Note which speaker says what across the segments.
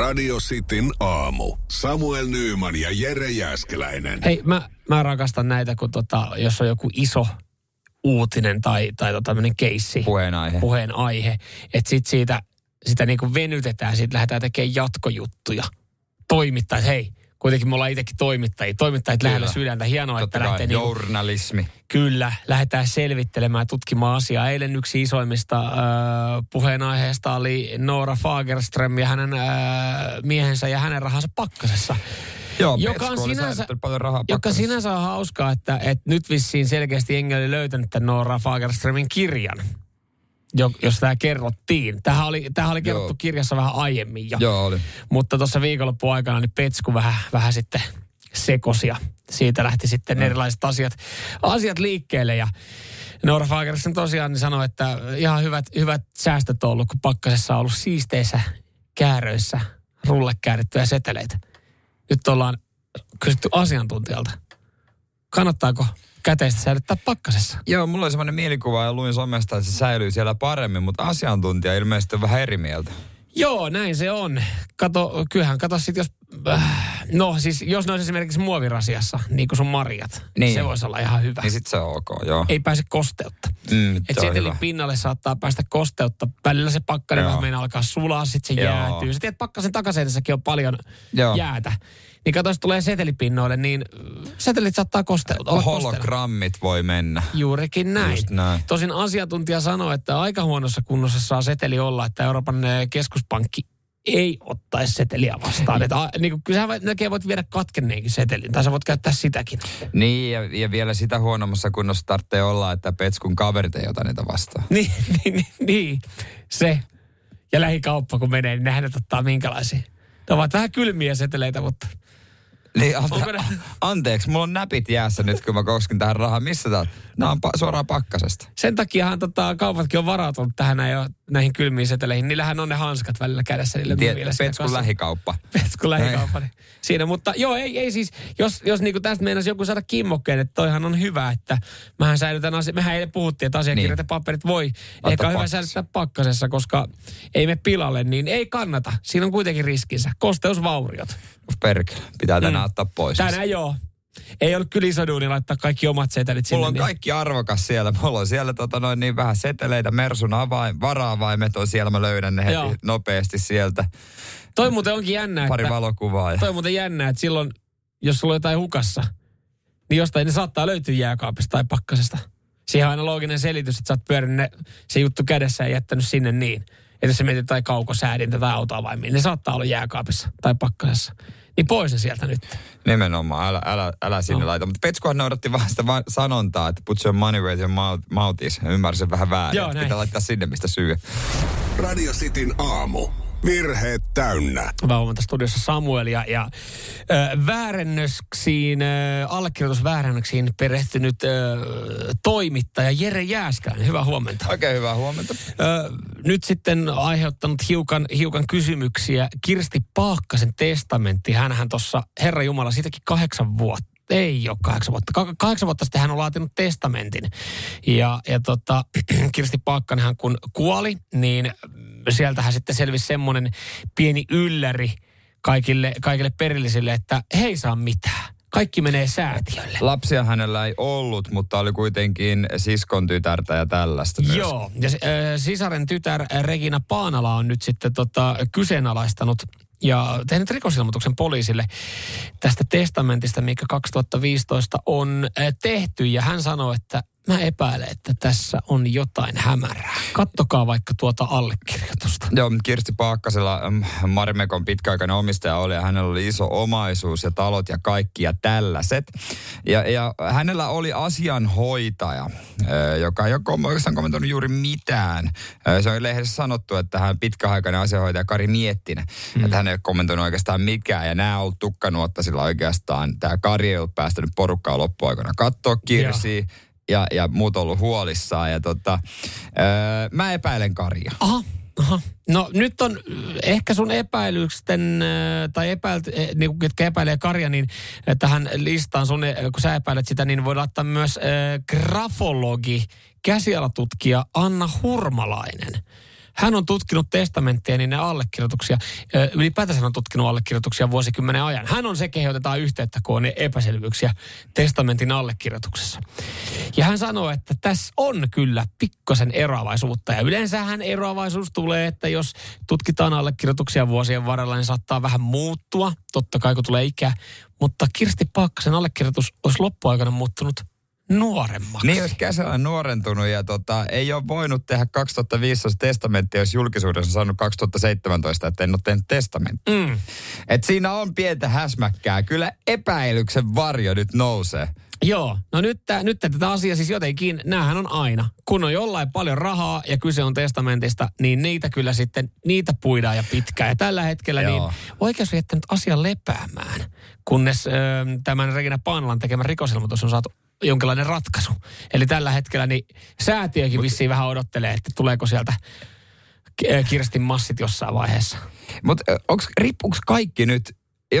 Speaker 1: Radio Cityn aamu. Samuel Nyyman ja Jere Jäskeläinen.
Speaker 2: Hei, mä, mä rakastan näitä, kun tota, jos on joku iso uutinen tai, tai tota, keissi.
Speaker 3: Puheenaihe.
Speaker 2: Puheenaihe. Että sit siitä, sitä niinku venytetään, siitä lähdetään tekemään jatkojuttuja. Toimittajat, hei, kuitenkin me ollaan itsekin toimittajia. Toimittajat lähellä sydäntä. Hienoa,
Speaker 3: Totta
Speaker 2: että lähtee niinku,
Speaker 3: journalismi.
Speaker 2: Kyllä, lähdetään selvittelemään, tutkimaan asiaa. Eilen yksi isoimmista äh, puheenaiheesta oli Noora Fagerström ja hänen äh, miehensä ja hänen rahansa pakkasessa.
Speaker 3: Joo,
Speaker 2: Joka on sinänsä-
Speaker 3: paljon rahaa
Speaker 2: Joka
Speaker 3: pakkasessa.
Speaker 2: sinänsä on hauskaa, että, että nyt vissiin selkeästi jengi oli löytänyt tämän Noora Fagerströmin kirjan, jo, jos tämä kerrottiin. Tähän oli, tämähän oli kerrottu
Speaker 3: Joo.
Speaker 2: kirjassa vähän aiemmin jo.
Speaker 3: Joo, oli.
Speaker 2: Mutta tuossa viikonloppuun aikana niin Petsku vähän, vähän sitten sekosi ja siitä lähti sitten mm. erilaiset asiat, asiat liikkeelle ja Noora Fagerström tosiaan niin sanoi, että ihan hyvät, hyvät säästöt on ollut, kun pakkasessa on ollut siisteissä kääröissä rulle käärittyjä seteleitä. Nyt ollaan kysytty asiantuntijalta. Kannattaako käteistä säilyttää pakkasessa?
Speaker 3: Joo, mulla oli semmoinen mielikuva ja luin somesta, että se säilyy siellä paremmin, mutta asiantuntija ilmeisesti on vähän eri mieltä.
Speaker 2: Joo, näin se on. Kato, kyllähän kato sit jos, äh, no siis jos ne olisi esimerkiksi muovirasiassa, niin kuin sun marjat, niin. se voisi olla ihan hyvä.
Speaker 3: Niin sit se on ok, joo.
Speaker 2: Ei pääse kosteutta.
Speaker 3: Mm,
Speaker 2: Et setelin pinnalle saattaa päästä kosteutta. Välillä se pakkanen vähän meinaa alkaa sulaa, sitten se
Speaker 3: Joo.
Speaker 2: jäätyy. Sä tiedät, pakkasen takaseinässäkin on paljon
Speaker 3: Joo.
Speaker 2: jäätä. Niin kato, jos tulee setelipinnoille, niin setelit saattaa kosteutua. kosteella.
Speaker 3: Hologrammit voi mennä.
Speaker 2: Juurikin näin.
Speaker 3: Just näin.
Speaker 2: Tosin asiantuntija sanoi, että aika huonossa kunnossa saa seteli olla, että Euroopan eh, keskuspankki ei ottaisi seteliä vastaan. Että, niin kuin, kyllä sä voit- näkee, voit viedä katkenneenkin setelin, tai sä voit käyttää sitäkin.
Speaker 3: Niin, ja, ja vielä sitä huonommassa kunnossa tarvitsee olla, että Petskun kaverit ei ota niitä vastaan.
Speaker 2: Niin, niin, niin, niin, se. Ja lähikauppa kun menee, niin nehän ne ottaa minkälaisia. Ne ovat vähän kylmiä seteleitä, mutta
Speaker 3: Niin, anta,
Speaker 2: ne-
Speaker 3: anteeksi, mulla on näpit jäässä nyt, kun mä koskin tähän rahaa. Missä tää? Nämä on pa- suoraan pakkasesta.
Speaker 2: sen takiahan tota, kaupatkin on varautunut tähän näin näihin kylmiin seteleihin. Niillähän on ne hanskat välillä kädessä. Niille
Speaker 3: Tie,
Speaker 2: myyjille siinä
Speaker 3: Petskun lähikauppa.
Speaker 2: Petskun lähikauppa. niin Siinä, mutta joo, ei, ei siis, jos, jos niinku tästä meinasi joku saada kimmokkeen, että toihan on hyvä, että mähän säilytän asia, mehän eilen puhuttiin, että asiakirjat
Speaker 3: Niin.
Speaker 2: ja paperit voi ehkä on hyvä säilyttää pakkasessa, koska ei me pilalle, niin ei kannata. Siinä on kuitenkin riskinsä. Kosteusvauriot.
Speaker 3: Perkele, pitää tänään ottaa pois.
Speaker 2: Tänään joo. Ei ollut kyllä iso duuni laittaa kaikki omat setelit sinne.
Speaker 3: Mulla on
Speaker 2: niin-
Speaker 3: kaikki arvokas siellä. Mulla on siellä tota noin niin vähän seteleitä, Mersun avain, varaavaimet on siellä. Mä löydän ne heti
Speaker 2: Joo.
Speaker 3: nopeasti sieltä.
Speaker 2: Toi muuten onkin jännä,
Speaker 3: Pari
Speaker 2: että,
Speaker 3: valokuvaa. Ja...
Speaker 2: toi muuten jännä, että silloin, jos sulla on jotain hukassa, niin jostain ne saattaa löytyä jääkaapista tai pakkasesta. Siihen on aina looginen selitys, että sä oot pyörinyt ne, se juttu kädessä ja jättänyt sinne niin. Että jos sä mietit tai kaukosäädintä tai autoavaimia, ne saattaa olla jääkaapissa tai pakkasessa. Niin pois ne sieltä nyt.
Speaker 3: Nimenomaan, älä, älä, älä sinne
Speaker 2: No.
Speaker 3: laita. Mutta Petskuhan noudatti vaan sitä va- sanontaa, että put your money where your mouth, is. Ymmärsin vähän väärin.
Speaker 2: Joo.
Speaker 3: Pitää laittaa sinne, mistä syö.
Speaker 1: Radio Cityn aamu. Virheet täynnä.
Speaker 2: Hyvää huomenta studiossa Samuel ja, ja ö, väärennöksiin, ö, allekirjoitusväärennöksiin perehtynyt ö, toimittaja Jere Jääskäinen. Hyvää huomenta.
Speaker 3: Oikein hyvää huomenta.
Speaker 2: Ö, nyt sitten aiheuttanut hiukan, hiukan kysymyksiä. Kirsti Paakkasen testamentti, hänhän tuossa, Herra Jumala, siitäkin kahdeksan vuotta. Ei ole kahdeksan vuotta. Ka- kahdeksan vuotta sitten hän on laatinut testamentin. Ja, ja tota, Kirsti Paakkanenhan kun kuoli, niin sieltähän sitten selvisi semmoinen pieni ylläri kaikille, kaikille perillisille, että he ei saa mitään. Kaikki menee säätiölle.
Speaker 3: Lapsia hänellä ei ollut, mutta oli kuitenkin siskon tytärtä ja tällaista myös.
Speaker 2: Joo, ja äh, sisaren tytär Regina Paanala on nyt sitten tota, kyseenalaistanut ja tehnyt rikosilmoituksen poliisille tästä testamentista, mikä 2015 on äh, tehty. Ja hän sanoi, että mä epäilen, että tässä on jotain hämärää. Kattokaa vaikka tuota allekirjoitusta.
Speaker 3: Joo, Kirsti Paakkasella Marimekon pitkäaikainen omistaja oli ja hänellä oli iso omaisuus ja talot ja kaikki ja tällaiset. Ja, ja hänellä oli asianhoitaja, joka ei ole oikeastaan kommentoinut juuri mitään. Se on lehdessä sanottu, että hän pitkäaikainen asianhoitaja Kari Miettinen, mm. että hän ei ole kommentoinut oikeastaan mikään. Ja nämä on ollut tukkanuotta sillä oikeastaan. Tämä Kari ei ollut päästänyt porukkaa loppuaikana katsoa Kirsiä. Ja, ja muut ollut huolissaan. Ja tota, öö, mä epäilen Karia.
Speaker 2: Aha, aha. No nyt on äh, ehkä sun epäilysten, tai epäilt, niin ketkä epäilee Karja, niin äh, tähän listaan sun, kun sä epäilet sitä, niin voidaan ottaa myös äh, grafologi, käsialatutkija Anna Hurmalainen. Hän on tutkinut testamenttia niin ne allekirjoituksia. Ylipäätänsä on tutkinut allekirjoituksia vuosikymmenen ajan. Hän on se, kehen otetaan yhteyttä, kun on epäselvyyksiä testamentin allekirjoituksessa. Ja hän sanoo, että tässä on kyllä pikkosen eroavaisuutta. Ja yleensähän eroavaisuus tulee, että jos tutkitaan allekirjoituksia vuosien varrella, niin saattaa vähän muuttua. Totta kai, kun tulee ikää. Mutta Kirsti Paakkasen allekirjoitus olisi loppuaikana muuttunut nuoremmaksi.
Speaker 3: Niin, olisi kesällä nuorentunut ja tota, ei ole voinut tehdä 2015 testamenttia, jos julkisuudessa on saanut 2017, että en ole tehnyt testamenttia. Mm. Et siinä on pientä häsmäkkää. Kyllä epäilyksen varjo nyt nousee.
Speaker 2: Joo, no nyt, nyt tätä asiaa siis jotenkin, näähän on aina. Kun on jollain paljon rahaa ja kyse on testamentista, niin niitä kyllä sitten, niitä puidaan ja pitkään. Ja tällä hetkellä niin Joo. niin oikeus jättänyt asian lepäämään, kunnes ö, tämän Regina Paanalan tekemä rikosilmoitus on saatu jonkinlainen ratkaisu. Eli tällä hetkellä niin säätiökin vissiin vähän odottelee, että tuleeko sieltä Kirstin massit jossain vaiheessa.
Speaker 3: Mutta riippuuko kaikki nyt,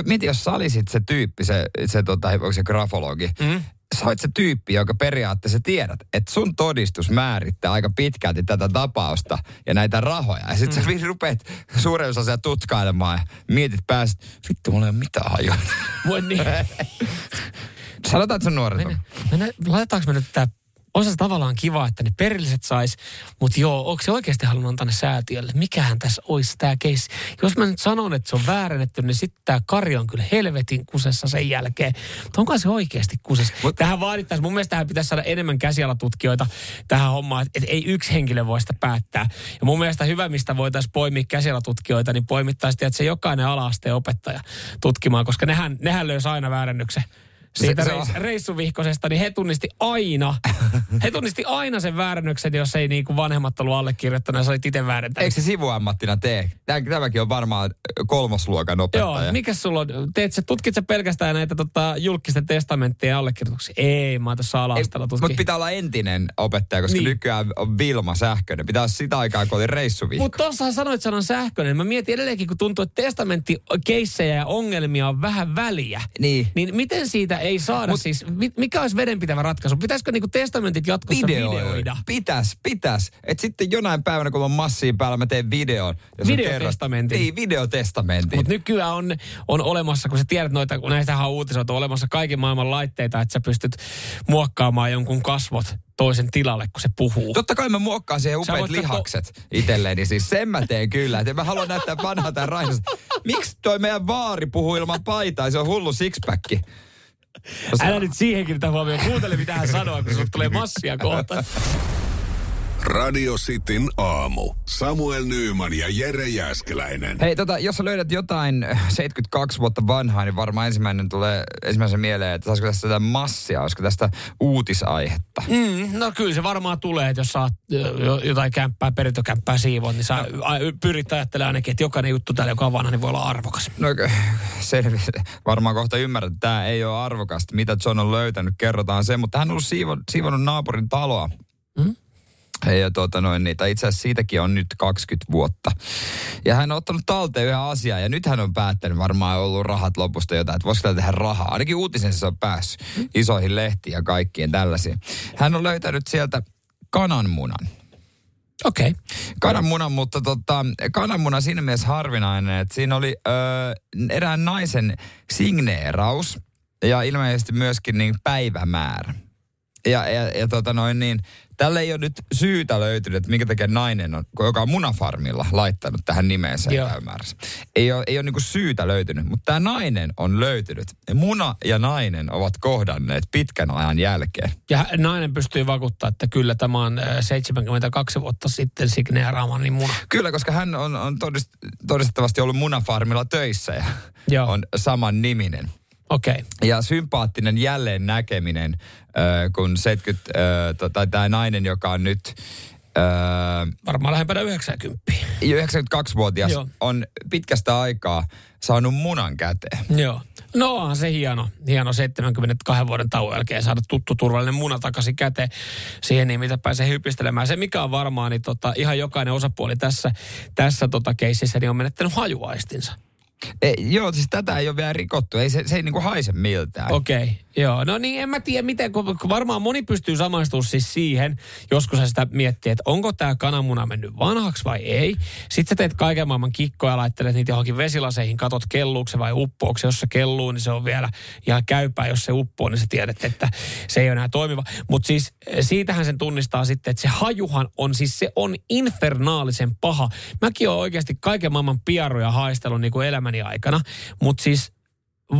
Speaker 3: mieti jos sä olisit se tyyppi, se, se, tota, onko se grafologi, mm sä oot se tyyppi, joka periaatteessa tiedät, että sun todistus määrittää aika pitkälti tätä tapausta ja näitä rahoja. Ja sit mm. sä rupeat suuren osan tutkailemaan ja mietit päästä, vittu mulla ei ole mitään hajoa.
Speaker 2: Voi niin.
Speaker 3: Sanotaan, että se on nuoret.
Speaker 2: laitetaanko me nyt tää on se tavallaan kiva, että ne perilliset sais, mutta joo, onko se oikeasti halunnut antaa ne säätiölle? Mikähän tässä olisi tämä keissi? Jos mä nyt sanon, että se on väärennetty, niin sitten tämä Kari on kyllä helvetin kusessa sen jälkeen. Mutta onko se oikeasti kusessa? Mut, tähän vaadittaisiin, mun mielestä tähän pitäisi saada enemmän käsialatutkijoita tähän hommaan, että et ei yksi henkilö voi sitä päättää. Ja mun mielestä hyvä, mistä voitaisiin poimia käsialatutkijoita, niin poimittaisiin, että se jokainen ala-asteen opettaja tutkimaan, koska nehän, nehän löysi aina väärennyksen siitä se, reis, reissuvihkosesta, niin he tunnisti aina, he tunnisti aina sen väärännöksen, jos ei niin kuin vanhemmat ollut allekirjoittanut ja sä olit itse väärentänyt.
Speaker 3: Eikö se sivuammattina tee? Tämäkin on varmaan kolmosluokan opettaja.
Speaker 2: Joo, mikä sulla on? Teet sä, tutkit sä pelkästään näitä tota, julkisten testamentteja allekirjoituksia? Ei, mä oon tässä ala
Speaker 3: Mutta pitää olla entinen opettaja, koska niin. nykyään on Vilma Sähkönen. Pitää olla sitä aikaa, kun oli reissuvihko.
Speaker 2: Mutta tuossa sanoit sanan sähköinen. Mä mietin edelleenkin, kun tuntuu, että testamenttikeiссejä ja ongelmia on vähän väliä.
Speaker 3: Niin.
Speaker 2: Niin miten siitä ei saada Mut, siis, mikä olisi vedenpitävä ratkaisu? Pitäisikö niinku testamentit jatkossa video, videoida?
Speaker 3: Pitäis, pitäis. Et sitten jonain päivänä, kun on massiin päällä, mä teen videon.
Speaker 2: Videotestamentin.
Speaker 3: Niin, videotestamentin.
Speaker 2: Mutta nykyään on, on olemassa, kun sä tiedät noita, kun näistähän on uutisoita, on olemassa kaiken maailman laitteita, että sä pystyt muokkaamaan jonkun kasvot toisen tilalle, kun se puhuu.
Speaker 3: Totta kai mä muokkaan siihen upeat lihakset to... itselleni. Siis sen mä teen kyllä. Että mä haluan näyttää vanhaa tämän Miksi toi meidän vaari puhuu ilman paitaa? Se on hullu sixpacki.
Speaker 2: Älä nyt siihen kiinnitä huomioon. Kuuntele mitä hän sanoo, kun sulle tulee massia kohta.
Speaker 1: Radio Cityn aamu. Samuel Nyyman ja Jere Jäskeläinen.
Speaker 3: Hei, tota, jos sä löydät jotain 72 vuotta vanhaa, niin varmaan ensimmäinen tulee ensimmäisen mieleen, että saisiko tästä massia, olisiko tästä uutisaihetta?
Speaker 2: Mm, no kyllä se varmaan tulee, että jos saat jotain kämppää, perintökämppää siivoon, niin sä no. pyrit ajattelemaan ainakin, että jokainen juttu täällä, joka on vanha, niin voi olla arvokas.
Speaker 3: No selvi. Varmaan kohta ymmärrät, että tämä ei ole arvokasta. Mitä John on löytänyt, kerrotaan se, mutta hän on ollut siivonut naapurin taloa. Mm? Ja tuota noin, niitä itse asiassa siitäkin on nyt 20 vuotta. Ja hän on ottanut talteen yhden asian ja nyt hän on päättänyt varmaan ollut rahat lopusta jotain, että voisiko tehdä rahaa. Ainakin uutisessa on päässyt isoihin lehtiin ja kaikkiin tällaisiin. Hän on löytänyt sieltä kananmunan.
Speaker 2: Okei. Okay.
Speaker 3: Kananmunan, mutta tota, kananmuna siinä mielessä harvinainen, että siinä oli ö, erään naisen signeeraus ja ilmeisesti myöskin niin päivämäärä. Ja, ja, ja tota noin niin, Tälle ei ole nyt syytä löytynyt, että minkä takia nainen on, joka on munafarmilla laittanut tähän nimeensä päivämäärässä. Ei ole, ei ole niin syytä löytynyt, mutta tämä nainen on löytynyt. Muna ja nainen ovat kohdanneet pitkän ajan jälkeen.
Speaker 2: Ja nainen pystyy vakuuttamaan, että kyllä tämä on 72 vuotta sitten signeeraamani muna.
Speaker 3: Kyllä, koska hän on, on todist, todistettavasti ollut munafarmilla töissä ja Joo. on saman niminen.
Speaker 2: Okei. Okay.
Speaker 3: Ja sympaattinen jälleen näkeminen, äh, kun 70, äh, tai tämä nainen, joka on nyt...
Speaker 2: Varmaan lähempänä 90.
Speaker 3: 92-vuotias Joo. on pitkästä aikaa saanut munan käteen.
Speaker 2: Joo. No onhan se hieno, hieno 72 vuoden tauon jälkeen saada tuttu turvallinen muna takaisin käteen siihen, niin mitä pääsee hypistelemään. Se mikä on varmaa, niin tota, ihan jokainen osapuoli tässä, tässä tota keississä niin on menettänyt hajuaistinsa.
Speaker 3: Ei, joo, siis tätä ei ole vielä rikottu. Ei, se, se ei niinku haise miltään.
Speaker 2: Okei, okay, joo. No niin, en mä tiedä miten, kun varmaan moni pystyy samaistumaan siis siihen, joskus sitä miettii, että onko tämä kananmuna mennyt vanhaksi vai ei. Sitten sä teet kaiken maailman kikkoja, laittelet niitä johonkin vesilaseihin, katot kelluuko se vai uppoako se. Jos se kelluu, niin se on vielä ihan käypää. Jos se uppoo, niin sä tiedät, että se ei ole enää toimiva. Mutta siis eh, siitähän sen tunnistaa sitten, että se hajuhan on siis, se on infernaalisen paha. Mäkin olen oikeasti kaiken maailman piaroja haistellut niin kuin elämäni aikana, mutta siis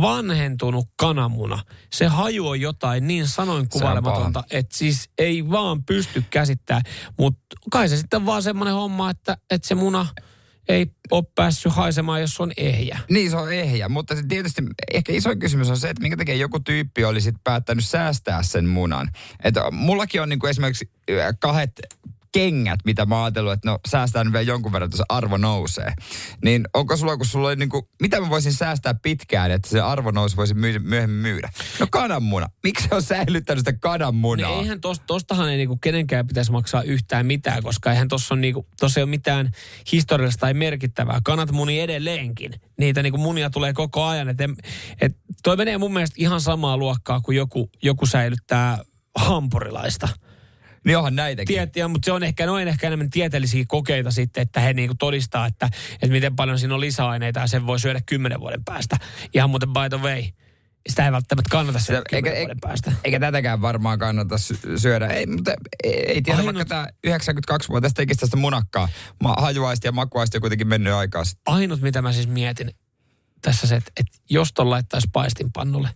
Speaker 2: vanhentunut kananmuna. Se haju on jotain niin sanoin kuvailematonta, että siis ei vaan pysty käsittämään. Mutta kai se sitten vaan semmoinen homma, että, että se muna ei ole päässyt haisemaan, jos on ehjä.
Speaker 3: Niin, se on ehjä, mutta se tietysti ehkä iso kysymys on se, että minkä takia joku tyyppi oli sit päättänyt säästää sen munan. Että mullakin on niinku esimerkiksi äh, kahdet kengät, mitä mä ajatellut, että no säästää nyt vielä jonkun verran, että se arvo nousee. Niin onko sulla, kun sulla oli niinku, mitä mä voisin säästää pitkään, että se arvo nousi voisi myy- myöhemmin myydä? No kananmuna. Miksi se on säilyttänyt sitä kananmunaa?
Speaker 2: No eihän tosta, tostahan ei niinku kenenkään pitäisi maksaa yhtään mitään, koska eihän tossa, on niinku, ei ole mitään historiallista tai merkittävää. Kanat muni edelleenkin. Niitä niinku munia tulee koko ajan. Et, en- et toi menee mun mielestä ihan samaa luokkaa kuin joku, joku säilyttää hampurilaista.
Speaker 3: Niin onhan näitäkin.
Speaker 2: Tiet, mutta se on ehkä, ne on ehkä enemmän tieteellisiä kokeita sitten, että he niinku todistaa, että, että miten paljon siinä on lisäaineita ja sen voi syödä kymmenen vuoden päästä. Ihan muuten by the way. Sitä ei välttämättä kannata syödä
Speaker 3: eikä,
Speaker 2: vuoden päästä.
Speaker 3: eikä tätäkään varmaan kannata sy- syödä. Ei, mutta ei, ei tiedä,
Speaker 2: Ainut-
Speaker 3: vaikka tämä 92-vuotias tekisi tästä munakkaa. Ma, hajuaisti ja makuaisti on kuitenkin mennyt aikaa sitten.
Speaker 2: Ainut, mitä mä siis mietin tässä se, että, että jos ton laittaisi paistinpannulle,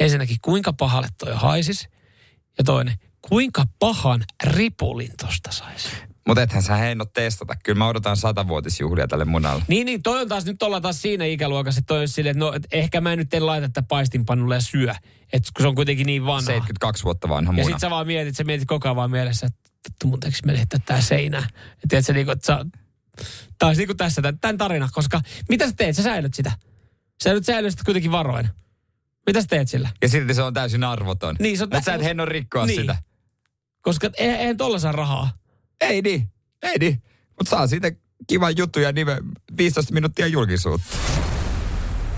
Speaker 2: ensinnäkin kuinka pahalle toi haisis, ja toinen, kuinka pahan ripulin tosta saisi.
Speaker 3: Mutta ethän sä Heino testata. Kyllä mä odotan satavuotisjuhlia tälle munalle.
Speaker 2: Niin, niin toi on taas, nyt ollaan taas siinä ikäluokassa, että toi on silleen, että no, et ehkä mä nyt en laita tätä paistinpannulle ja syö. Että kun se on kuitenkin niin vanha.
Speaker 3: 72 vuotta vanha
Speaker 2: Ja
Speaker 3: muna.
Speaker 2: sit sä vaan mietit, sä mietit koko ajan vaan mielessä, että vittu mun teekö me heittää tää seinään. Ja tiedätkö, niinku, että sä, tää olisi niinku tässä tämän, tarina, koska mitä sä teet? Sä säilyt sitä. Sä nyt säilyt sitä kuitenkin varoen. Mitä sä teet sillä?
Speaker 3: Ja silti se on täysin arvoton.
Speaker 2: Niin, se on
Speaker 3: Et sä et Heino rikkoa
Speaker 2: Niin.
Speaker 3: sitä.
Speaker 2: Koska eihän, eihän tolla saa rahaa.
Speaker 3: Ei niin, ei niin. Mutta saa siitä kivan juttu ja nimen 15 minuuttia julkisuutta.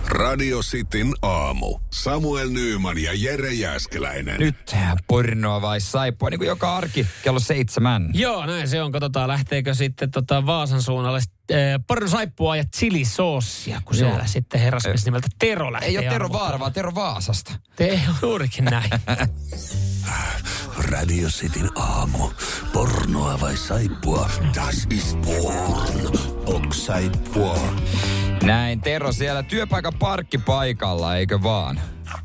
Speaker 1: Radio Cityn aamu. Samuel Nyyman ja Jere Jäskeläinen.
Speaker 3: Nyt pornoa vai saippua, niin kuin joka arki kello seitsemän.
Speaker 2: Joo, näin se on. Katsotaan, lähteekö sitten tota Vaasan suunnalle äh, pornosaippua ja chilisoosia, kun
Speaker 3: Joo.
Speaker 2: siellä sitten herrasmies nimeltä Tero lähtee.
Speaker 3: Ei ole Tero. Vaara, vaan Tero Vaasasta.
Speaker 2: Te ei ole juurikin näin.
Speaker 1: Radio Cityn aamu. Pornoa vai saippua? Das ist porn. Ok saippua.
Speaker 3: Näin, Tero siellä työpaikan parkkipaikalla, eikö vaan?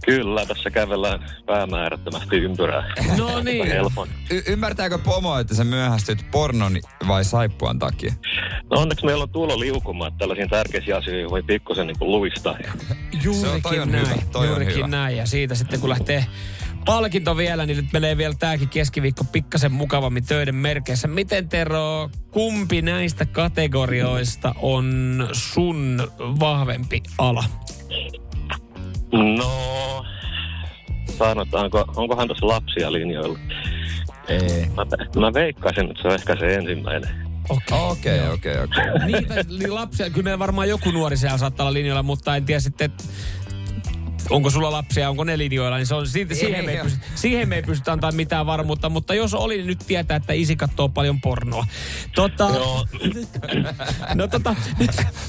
Speaker 4: Kyllä, tässä kävellään päämäärättömästi ympyrää.
Speaker 2: No niin.
Speaker 4: Helpon.
Speaker 3: Y- ymmärtääkö pomo, että sä myöhästyt pornon vai saippuan takia?
Speaker 4: No onneksi meillä on tulo liukuma, että tällaisiin tärkeisiin asioihin voi pikkusen niin luistaa.
Speaker 2: Juurikin
Speaker 3: toi on
Speaker 2: näin.
Speaker 3: hyvä, toi on
Speaker 2: juurikin
Speaker 3: hyvä.
Speaker 2: näin. Ja siitä sitten kun lähtee palkinto vielä, niin nyt menee vielä tämäkin keskiviikko pikkasen mukavammin töiden merkeissä. Miten Tero, kumpi näistä kategorioista on sun vahvempi ala?
Speaker 4: No, sanotaanko, onkohan tässä lapsia linjoilla?
Speaker 3: Ei.
Speaker 4: Mä, mä veikkaisin, että se on ehkä se ensimmäinen.
Speaker 3: Okei, okei, okei.
Speaker 2: Niin, niin lapsia, kyllä meillä varmaan joku nuori siellä saattaa olla linjoilla, mutta en tiedä sitten, että onko sulla lapsia, onko ne linjoilla, niin se on, siitä, siihen, me ei
Speaker 3: Ei
Speaker 2: pysty, siihen me ei pystytä antaa mitään varmuutta, mutta jos oli, niin nyt tietää, että isi katsoo paljon pornoa. Tota,
Speaker 4: Joo,
Speaker 2: no tota,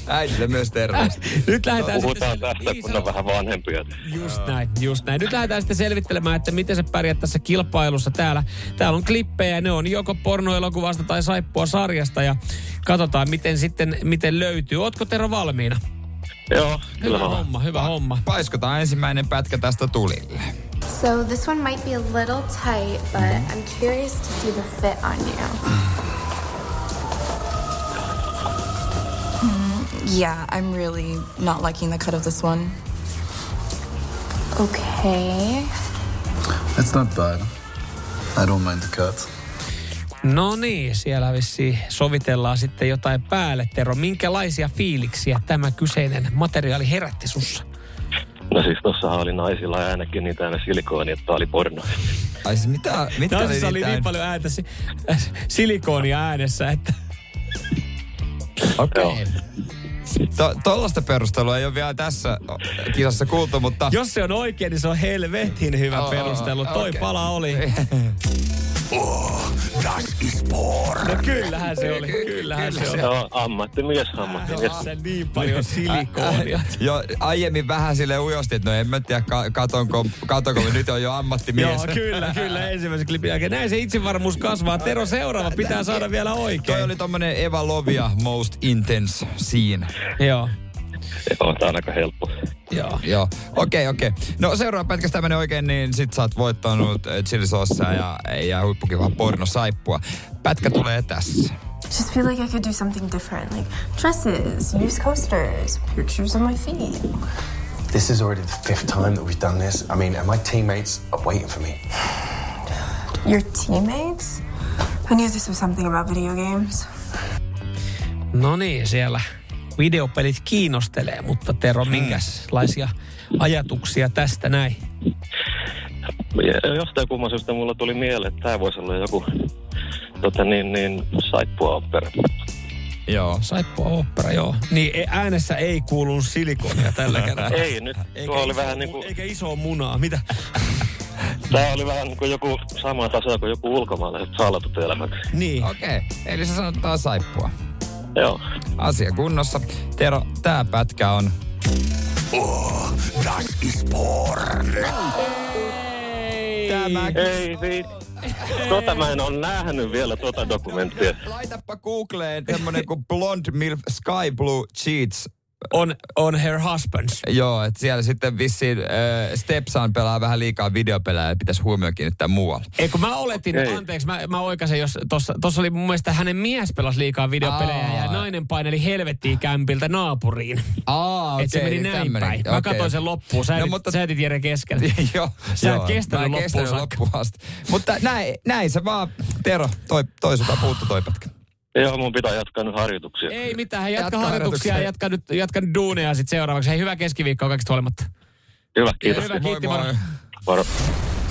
Speaker 3: Äidille myös terveistä.
Speaker 2: nyt lähdetään
Speaker 4: puhutaan
Speaker 2: sitten...
Speaker 4: tästä,
Speaker 2: Niin,
Speaker 4: kun
Speaker 2: se
Speaker 4: on vähän vanhempia.
Speaker 2: Just näin, just näin. Nyt lähdetään sitten selvittelemään, että miten sä pärjät tässä kilpailussa. Täällä, täällä on klippejä, ne on joko pornoelokuvasta tai saippua sarjasta ja katsotaan, miten sitten miten löytyy. Ootko Tero valmiina?
Speaker 4: Joo,
Speaker 2: Hyvä
Speaker 4: kyllä mä
Speaker 2: homma, hyvä homma.
Speaker 3: Paiskotaan ensimmäinen pätkä tästä tulille.
Speaker 5: So this one might be a little tight, but mm. I'm curious to see the fit on you. Mm.
Speaker 6: Yeah, I'm really not liking the cut of this one.
Speaker 5: Okay.
Speaker 7: It's not bad. I don't mind the cut.
Speaker 2: No niin, siellä vissi sovitellaan sitten jotain päälle. Tero, minkälaisia fiiliksiä tämä kyseinen materiaali herätti sussa?
Speaker 4: No siis tossahan oli naisilla ainakin niin täynnä silikoonia, että oli porno.
Speaker 3: Ai siis mitä, mitkä oli,
Speaker 2: oli niin paljon ääntä, si- äh, silikoonia äänessä, että
Speaker 3: Okei.
Speaker 4: Joo.
Speaker 3: To, tollaista perustelua ei ole vielä tässä kisassa kuultu, mutta...
Speaker 2: Jos se on oikein, niin se on helvetin hyvä
Speaker 3: Oo,
Speaker 2: perustelu. Toi
Speaker 3: okei.
Speaker 2: pala oli.
Speaker 1: Oh, das ist porn.
Speaker 2: No kyllähän se oli, kyllähän se oli.
Speaker 4: Joo, ammattimies, ammattimies.
Speaker 2: On se niin paljon silikoonia.
Speaker 3: Jo aiemmin vähän sille ujosti, että no en mä tiedä, ka- katonko, katonko, nyt on jo ammattimies.
Speaker 2: Joo, kyllä, kyllä. Ensimmäisen klipin jälkeen. Näin se itsevarmuus kasvaa. Tero, seuraava pitää saada vielä
Speaker 3: Toi
Speaker 2: oikein.
Speaker 3: oli tommonen Eva Lovia Most Intense Scene.
Speaker 2: Joo,
Speaker 4: On aika helppo.
Speaker 2: joo.
Speaker 3: Joo, okei, okay, okei. Okay. No seuraava pätkästä tämmönen oikein, niin sit sä oot voittanut äh, chilisossia ja, ja huippukivaa pornosaippua. Pätkä tulee tässä.
Speaker 5: Just feel like I could do something different, like dresses, use coasters, pictures on my feet.
Speaker 8: This is already the fifth time that we've done this. I mean, and my teammates are waiting for me.
Speaker 5: Your teammates? I knew this was something about video games.
Speaker 2: No niin, siellä videopelit kiinnostelee, mutta Tero, minkälaisia ajatuksia tästä näin?
Speaker 4: Jostain kumman syystä mulla tuli mieleen, että tää voisi olla joku tota niin, niin saippua opera.
Speaker 3: Joo.
Speaker 2: Saippua opera, joo. Niin e- äänessä ei kuulu silikonia tällä kertaa.
Speaker 4: Ei nyt, tuo oli vähän niin kuin,
Speaker 2: Eikä iso munaa, mitä?
Speaker 4: tää oli vähän niin kuin joku sama taso kuin joku ulkomaalaiset salatut elämät.
Speaker 2: Niin.
Speaker 3: Okei, okay. eli se sanotaan saippua.
Speaker 4: Joo.
Speaker 3: Asia kunnossa. Tero, tää pätkä on...
Speaker 1: Oh, das ist porn.
Speaker 3: Tämä...
Speaker 4: Ei viit. Tota mä en ole nähnyt vielä tuota dokumenttia.
Speaker 3: Laitapa Googleen semmonen kuin Blonde Milf Sky Blue Cheats.
Speaker 2: On, on her husbands.
Speaker 3: Joo, että siellä sitten vissiin äh, Stepson pelaa vähän liikaa videopelejä ja pitäisi huomioon kiinnittää muualle.
Speaker 2: Ei kun mä oletin,
Speaker 4: Okei.
Speaker 2: anteeksi, mä, mä oikaisen, jos tossa, tossa oli mun mielestä hänen mies pelasi liikaa videopelejä
Speaker 3: Aa.
Speaker 2: ja nainen paineli helvettiin kämpiltä naapuriin.
Speaker 3: Aa,
Speaker 2: Okay, Et se meni näin
Speaker 3: tämmönen.
Speaker 2: päin. Mä
Speaker 3: Okei.
Speaker 2: katsoin sen loppuun. Sä,
Speaker 3: No, mutta-
Speaker 2: sä etit Jere kesken.
Speaker 3: joo,
Speaker 2: Sä et
Speaker 3: joo.
Speaker 2: kestänyt loppuun
Speaker 3: kestänyt
Speaker 2: saakka.
Speaker 3: loppuun asti. Mutta näin, näin se vaan, Tero, toi, toi sulta puuttu toi pätkä.
Speaker 4: Joo, mun pitää jatkaa nyt harjoituksia.
Speaker 2: Ei mitään, hän jatka
Speaker 3: Jatka
Speaker 2: harjoituksia ja
Speaker 3: harjoituksia.
Speaker 2: jatka nyt, jatka nyt duuneja sit seuraavaksi. Hei, hyvää keskiviikkoa kaikista huolimatta.
Speaker 4: Hyvä, kiitos.
Speaker 2: Hyvä, kiitti
Speaker 3: Moi, moi.
Speaker 4: Moro.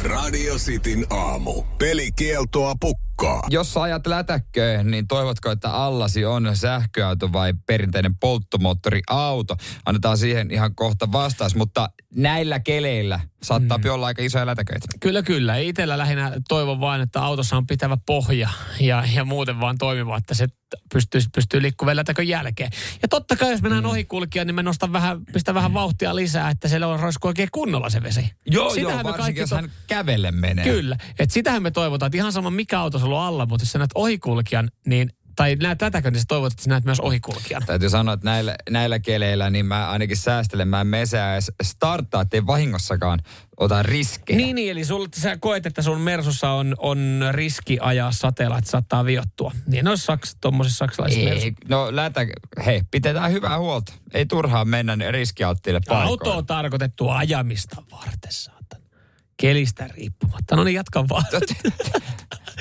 Speaker 1: Radio Cityn aamu. Pelikieltoa pukkaa.
Speaker 3: Jos sä ajat lätäkköön, niin toivotko, että allasi on sähköauto vai perinteinen polttomoottoriauto? Annetaan siihen ihan kohta vastaus, mutta näillä keleillä saattaa mm. olla aika isoja lätäköitä.
Speaker 2: Kyllä, kyllä. Itellä lähinnä toivon vain, että autossa on pitävä pohja ja, ja muuten vaan toimiva, että se pystyy, pystyy liikkumaan jälkeen. Ja totta kai, jos mennään mm. ohikulkija, niin mä nostan vähän, pistän vähän vauhtia lisää, että siellä on roiskuu oikein kunnolla se vesi.
Speaker 3: Joo,
Speaker 2: Sitähän
Speaker 3: joo,
Speaker 2: me
Speaker 3: varsinkin jos
Speaker 2: to-
Speaker 3: hän kävelle menee.
Speaker 2: Kyllä. Että sitähän me toivotaan, että ihan sama mikä auto sulla on alla, mutta jos sä näet ohikulkijan, niin, tai näet tätäkö, niin sä toivot, että sä näet myös ohikulkijan.
Speaker 3: Täytyy sanoa, että näillä, näillä keleillä niin mä ainakin säästelen. Mä en mesää edes starttaa, ettei vahingossakaan ota riskejä.
Speaker 2: Niin, niin, eli sul, sä koet, että sun Mersussa on, on riski ajaa sateella, että saattaa viottua. Niin noissa saks, tommosissa saksalaisissa
Speaker 3: Ei, no lätä, hei, pidetään hyvää huolta. Ei turhaan mennä riskialttiille paikoille.
Speaker 2: Auto on tarkoitettu ajamista varten, saatan. Kelistä riippumatta. No niin, jatka vaan.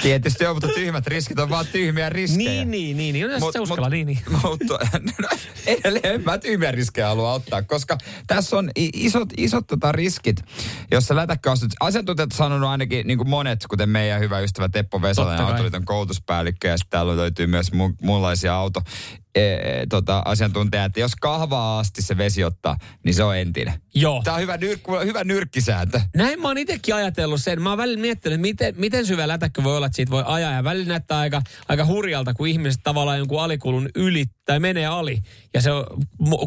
Speaker 3: Tietysti on, mutta tyhmät riskit on vaan tyhmiä riskejä.
Speaker 2: niin, niin, niin. niin. Jos
Speaker 3: Mut-
Speaker 2: se uskalla,
Speaker 3: mut-
Speaker 2: niin, niin.
Speaker 3: Mutta no, edelleen mä tyhmiä riskejä haluan ottaa, koska tässä on isot, isot tota riskit, jos sä lätäkkö astut. Asiantuntijat on sanonut ainakin niin kuin monet, kuten meidän hyvä ystävä Teppo Vesalainen. Autoliiton koulutuspäällikkö, ja sitten täällä löytyy myös mu- muunlaisia auto e, tota, asiantuntijat, että jos kahvaa asti se vesi ottaa, niin se on entinen.
Speaker 2: Joo.
Speaker 3: Tämä on hyvä, nyrk- hyvä nyrkkisääntö.
Speaker 2: Näin mä oon itsekin ajatellut sen. Mä oon välillä miettinyt, miten, miten syvä lätäkkö voi olla, että siitä voi ajaa. Ja välillä näyttää aika, aika hurjalta, kun ihmiset tavallaan jonkun alikulun yli tai menee ali. Ja se on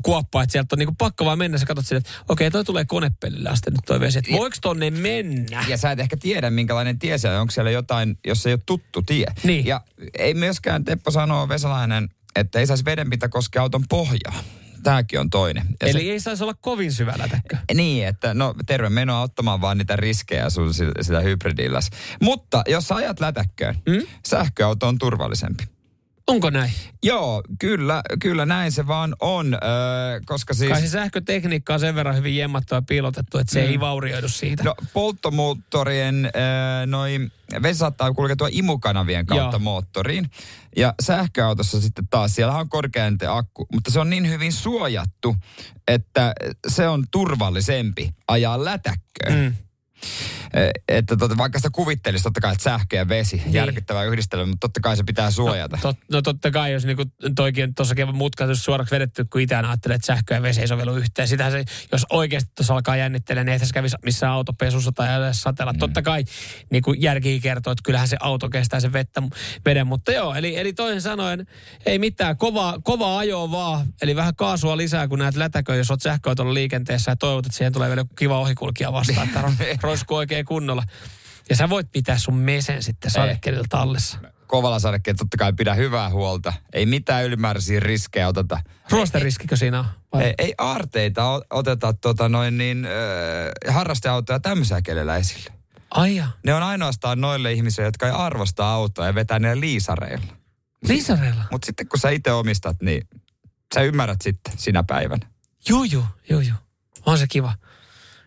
Speaker 2: kuoppa, että sieltä on niinku pakko vaan mennä. Sä katsot sille, että okei, toi tulee konepellille asti nyt toi vesi. Että voiko tonne mennä?
Speaker 3: Ja sä et ehkä tiedä, minkälainen tie siellä on. Onko siellä jotain, jos ei ole tuttu tie.
Speaker 2: Niin.
Speaker 3: Ja ei myöskään Teppo sanoo Vesalainen, että ei saisi vedenpinta koskea auton pohjaa. Tämäkin on toinen. Ja
Speaker 2: Eli ei saisi olla kovin syvä lätäkkö.
Speaker 3: Niin, että no terve menoa ottamaan vaan niitä riskejä sun si- sitä hybridilläs. Mutta jos sä ajat lätäkköön, mm? sähköauto on turvallisempi.
Speaker 2: Onko näin?
Speaker 3: Joo, kyllä, kyllä näin se vaan on, öö, koska siis...
Speaker 2: Kai se sähkötekniikka on sen verran hyvin jemmattu ja piilotettu, että se
Speaker 3: Mm.
Speaker 2: ei vaurioidu siitä.
Speaker 3: No polttomoottorien äh, noin, vesi saattaa kulkeutua imukanavien kautta
Speaker 2: Joo.
Speaker 3: moottoriin. Ja sähköautossa sitten taas, siellä on korkean akku, mutta se on niin hyvin suojattu, että se on turvallisempi ajaa lätäkköön.
Speaker 2: Mm.
Speaker 3: Eh, Että tota, vaikka sitä kuvittelisi totta kai, että sähkö ja vesi, niin. järkyttävä yhdistelmä, mutta totta kai se pitää suojata.
Speaker 2: Tot, no totta kai, jos niinku toikin tuossakin mutkat jos suoraksi vedetty, kun itse ajattelee, että sähkö ja vesi ei sovellu yhteen. Sitähän se, jos oikeasti tuossa alkaa jännittelemään, niin ei se kävisi missään autopesussa tai edes satella. Mm. Totta kai niin kuin järki kertoo, että kyllähän se auto kestää sen vettä, veden. Mutta joo, eli, eli toisin sanoen, ei mitään, kova, kova ajoa vaan. Eli vähän kaasua lisää, kun näet lätäköä, jos olet sähköautolla liikenteessä ja toivot, että siihen tulee vielä kiva ohikulkija vastaan, että ro- roiskuu oikein kunnolla. Ja sä voit pitää sun mesen sitten sadekelillä tallessa.
Speaker 3: Kovalla sadekkeella totta kai pidä hyvää huolta. Ei mitään ylimääräisiä riskejä oteta.
Speaker 2: Ruosteriskikö siinä on? Vai?
Speaker 3: Ei, ei aarteita oteta tota noin niin, äh, harrasteautoja tämmöisiä kelellä esille.
Speaker 2: Ai ja.
Speaker 3: Ne on ainoastaan noille ihmisille, jotka ei arvosta autoa ja vetää ne liisareilla.
Speaker 2: Liisareilla?
Speaker 3: Mutta sitten kun sä itse omistat, niin sä ymmärrät sitten sinä päivänä.
Speaker 2: Joo, joo, joo, joo. On se kiva.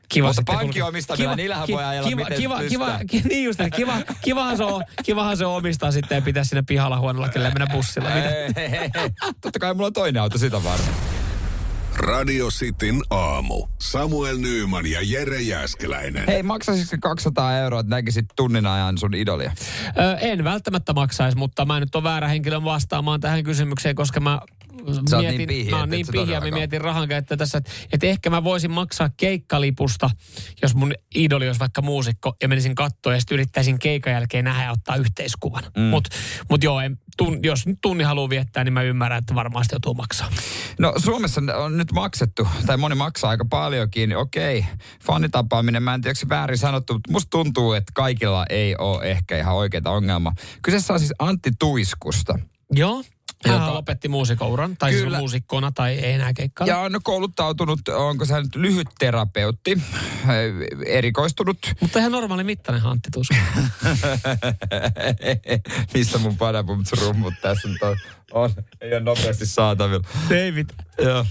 Speaker 2: Kiva
Speaker 3: Mutta pankin
Speaker 2: kulkea.
Speaker 3: omistamilla, niillähän voi ajella
Speaker 2: kiva,
Speaker 3: miten
Speaker 2: kiva, kiva, ki, niin just, kiva, kivahan, se on, kivahan se on omistaa sitten ja pitää sinne pihalla huoneella, kelle mennä bussilla. Mitä?
Speaker 3: Ei, ei, ei. Totta kai mulla on toinen auto sitä varten.
Speaker 1: Radio Cityn aamu. Samuel Nyyman ja Jere Jäskeläinen.
Speaker 3: Hei, maksaisitko 200 euroa, että näkisit tunnin ajan sun idolia?
Speaker 2: Ö, en välttämättä maksaisi, mutta mä nyt on väärä henkilö vastaamaan tähän kysymykseen, koska mä
Speaker 3: Sä oot
Speaker 2: mietin,
Speaker 3: niin pihvi,
Speaker 2: mä oon niin pihja, mä mietin rahan käyttöä tässä, että, että ehkä mä voisin maksaa keikkalipusta, jos mun idoli olisi vaikka muusikko, ja menisin kattoon ja sitten yrittäisin keikan jälkeen nähdä ja ottaa yhteiskuvan. Mm. Mutta mut joo, en, tun, jos nyt tunni haluaa viettää, niin mä ymmärrän, että varmasti joutuu maksaa.
Speaker 3: No Suomessa on nyt maksettu, tai moni maksaa aika paljonkin. niin Okei, fanitapaaminen, mä en tiedä, onko se väärin sanottu, mutta musta tuntuu, että kaikilla ei ole ehkä ihan oikeita ongelmaa. Kyseessä on siis Antti Tuiskusta.
Speaker 2: Joo. Hän
Speaker 3: Joka-
Speaker 2: lopetti muusikouran, tai siis
Speaker 3: Kyllä.
Speaker 2: muusikkona, tai ei enää keikkailla.
Speaker 3: Ja on kouluttautunut, onko se nyt lyhyt terapeutti, erikoistunut.
Speaker 2: Mutta ihan normaali mittainen Antti Tuisku.
Speaker 3: Missä mun padabumts-rummut tässä nyt on, on. Ei ole nopeasti saatavilla.
Speaker 2: David.
Speaker 3: Joo.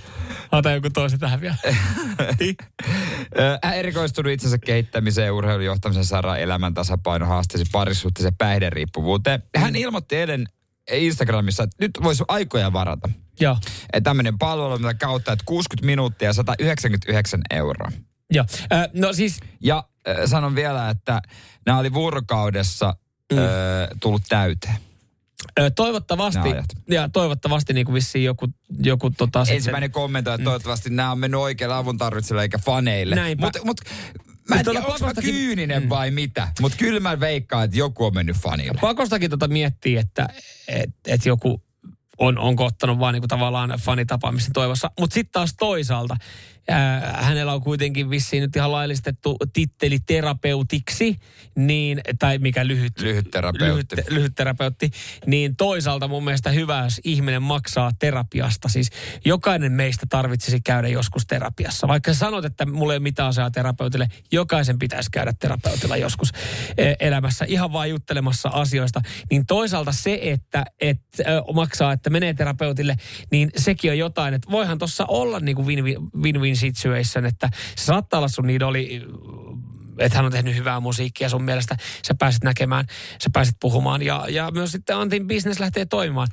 Speaker 2: Ota joku toisen tähän vielä.
Speaker 3: Hän erikoistunut itsensä kehittämiseen, urheilun johtamisen saraan, elämän tasapaino, haasteisiin, parisuhteeseen, päihderiippuvuuteen. Hän ilmoitti eilen Instagramissa, että nyt voisi aikoja varata.
Speaker 2: Joo.
Speaker 3: Tämmöinen palvelu, mitä kautta, että 60 minuuttia ja 199 euroa.
Speaker 2: Joo. Ö, no siis,
Speaker 3: Ja äh, sanon vielä, että nämä oli vuorokaudessa mm. äh, tullut täyteen.
Speaker 2: toivottavasti, ja toivottavasti niin kuin vissiin joku, joku tota, sitten-
Speaker 3: Ensimmäinen kommentoi, että toivottavasti nämä on mennyt oikealle avun tarvitsijille eikä faneille. Mutta mut, mä en
Speaker 2: Mutta
Speaker 3: tiedä,
Speaker 2: pakostakin-
Speaker 3: kyyninen vai mitä. Mutta kyllä mä veikkaan, että joku on mennyt fanille.
Speaker 2: pakostakin tota miettii, että et, et joku on, onko ottanut vaan niinku tavallaan fanitapaamisen toivossa. Mutta sitten taas toisaalta, hänellä on kuitenkin vissiin nyt ihan laillistettu titteli terapeutiksi, niin, tai mikä lyhyt,
Speaker 3: Lyhyt terapeutti.
Speaker 2: lyhyt, lyhyt terapeutti, niin toisaalta mun mielestä hyvä, jos ihminen maksaa terapiasta. Siis jokainen meistä tarvitsisi käydä joskus terapiassa. Vaikka sä sanot, että mulla ei ole mitään asiaa terapeutille, jokaisen pitäisi käydä terapeutilla joskus eh, elämässä ihan vaan juttelemassa asioista. Niin toisaalta se, että et, ö, maksaa, että menee terapeutille, niin sekin on jotain, että voihan tuossa olla niin kuin win-win, win-win situation, että se saattaa olla sun idoli että hän on tehnyt hyvää musiikkia sun mielestä, sä pääset näkemään, sä pääset puhumaan ja, ja myös sitten Antin business lähtee toimimaan.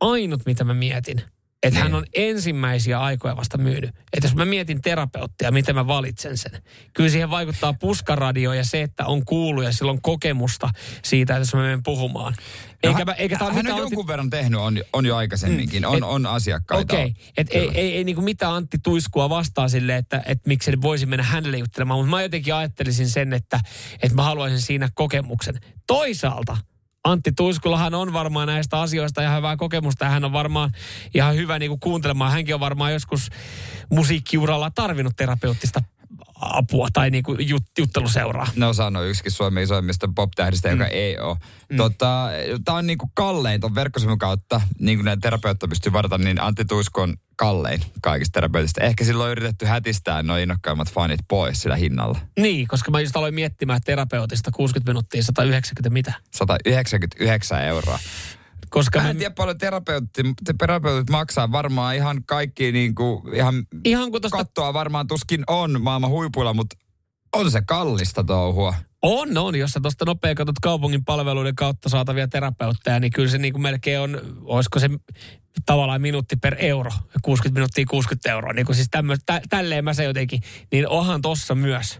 Speaker 2: Ainut, mitä mä mietin, että hän on ensimmäisiä aikoja vasta myynyt. Että jos mä mietin terapeuttia, miten mä valitsen sen. Kyllä siihen vaikuttaa puskaradio ja se, että on kuullut ja sillä on kokemusta siitä, että jos mä menen puhumaan. Eikä, mä, eikä ole
Speaker 3: hän on jonkun
Speaker 2: Antti-
Speaker 3: verran tehnyt, on, on jo aikaisemminkin. On,
Speaker 2: Et-
Speaker 3: on asiakkaita.
Speaker 2: Okei, okay. ei, ei, ei niinku mitään Antti Tuiskua vastaa sille, että et miksi voisi mennä hänelle juttelemaan, mutta mä jotenkin ajattelisin sen, että, että mä haluaisin siinä kokemuksen. Toisaalta Antti Tuiskullahan on varmaan näistä asioista ihan hyvää kokemusta hän on varmaan ihan hyvä niinku kuuntelemaan. Hänkin on varmaan joskus musiikkiuralla tarvinnut terapeuttista apua tai niinku jut, jutteluseuraa.
Speaker 3: No sano yksikin Suomen isoimmista pop-tähdistä, joka ei ole. Mm. Tota, Tämä on niinku kallein ton verkkosivun kautta, niin kuin näitä terapeutteja pystyy varata, niin Antti Tuisko on kallein kaikista terapeutista. Ehkä silloin on yritetty hätistää noin innokkaimmat fanit pois sillä hinnalla.
Speaker 2: Niin, koska mä just aloin miettimään terapeutista 60 minuuttia 190 mitä.
Speaker 3: 199 euroa.
Speaker 2: Koska
Speaker 3: Mä en tiedä paljon terapeutti, terapeutit maksaa varmaan ihan kaikki niin kuin, ihan
Speaker 2: ihan kun tosta
Speaker 3: kattoa varmaan tuskin on maailman huipuilla, mutta on se kallista touhua.
Speaker 2: On, on. Jos sä tuosta nopea katsot kaupungin palveluiden kautta saatavia terapeutteja, niin kyllä se niin kuin melkein on, olisiko se tavallaan minuutti per euro. 60 minuuttia 60 euroa. Niin kuin siis tämmö, tä, tälleen mä se jotenkin. Niin onhan tossa myös.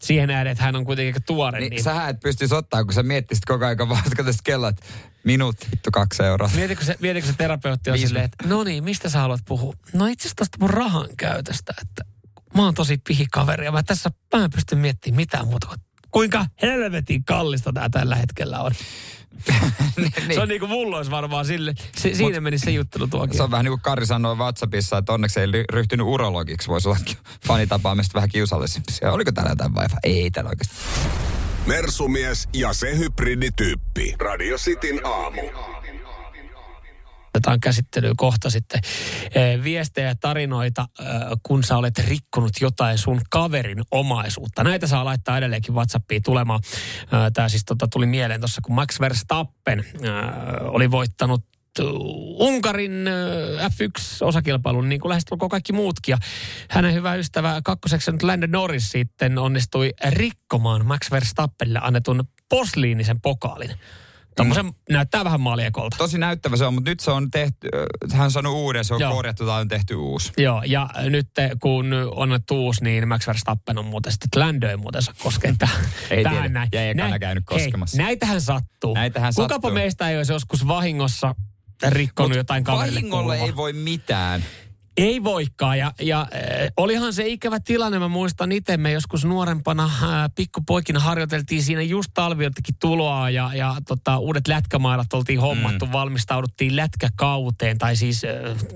Speaker 2: siihen nähden, että hän on kuitenkin tuore.
Speaker 3: Niin,
Speaker 2: Niin,
Speaker 3: sähän et pystyisi ottaa, kun sä miettisit koko ajan vaan tästä kelloa, että minuutti, vittu kaksi euroa.
Speaker 2: Mietitkö se, mietitkö se terapeutti on silleen, että no niin, mistä sä haluat puhua? No itse asiassa tosta mun rahan käytöstä, että mä oon tosi pihikaveri ja mä tässä mä en pysty miettimään mitään muuta kuin kuinka helvetin kallista tää tällä hetkellä on.
Speaker 3: niin.
Speaker 2: Se on niinku mulla olisi varmaan sille, se, siinä meni se juttelu tuokin.
Speaker 3: Se on vähän niin kuin Kari sanoi WhatsAppissa, että onneksi ei ryhtynyt urologiksi. Voisi olla fanitapaamista vähän kiusallisempia. Oliko täällä jotain vaiva? Ei täällä oikeasti.
Speaker 9: Mersumies ja se hybridityyppi. Radio Cityn aamu.
Speaker 2: otetaan käsittelyyn kohta sitten eh, viestejä ja tarinoita, eh, kun sä olet rikkonut jotain sun kaverin omaisuutta. Näitä saa laittaa edelleenkin WhatsAppiin tulemaan. Tämä siis tota, tuli mieleen tuossa, kun Max Verstappen eh, oli voittanut Unkarin eh, F1-osakilpailun, niin kuin lähestulkoon kaikki muutkin. Ja hänen hyvä ystävä kakkoseksi nyt Landon Norris sitten onnistui rikkomaan Max Verstappenille annetun posliinisen pokaalin. Tuommoisen näyttää vähän maljekolta.
Speaker 3: Tosi näyttävä se on, mutta nyt se on tehty, äh, hän sanoi uuden, se on
Speaker 2: Joo.
Speaker 3: korjattu tai on tehty uusi.
Speaker 2: Joo, ja nyt kun on annettu uusi, niin Max Verstappen on muuten sitten, että Lando ei muuten saa koskea tähän.
Speaker 3: Ei
Speaker 2: tähän
Speaker 3: tiedä.
Speaker 2: näin.
Speaker 3: Ja ei
Speaker 2: Näin-
Speaker 3: käynyt
Speaker 2: hei,
Speaker 3: koskemassa.
Speaker 2: näitähän sattuu.
Speaker 3: Näitähän
Speaker 2: Kukapa
Speaker 3: sattuu.
Speaker 2: meistä ei olisi joskus vahingossa rikkonut
Speaker 3: Mut
Speaker 2: jotain kaverille
Speaker 3: Vahingolle ei voi mitään.
Speaker 2: Ei voikaan. Ja, ja äh, olihan se ikävä tilanne. Mä muistan itse, me joskus nuorempana äh, pikkupoikina harjoiteltiin siinä just talviottikin tuloa ja, ja tota, uudet lätkämailat oltiin hommattu. Mm. Valmistauduttiin lätkäkauteen tai siis äh,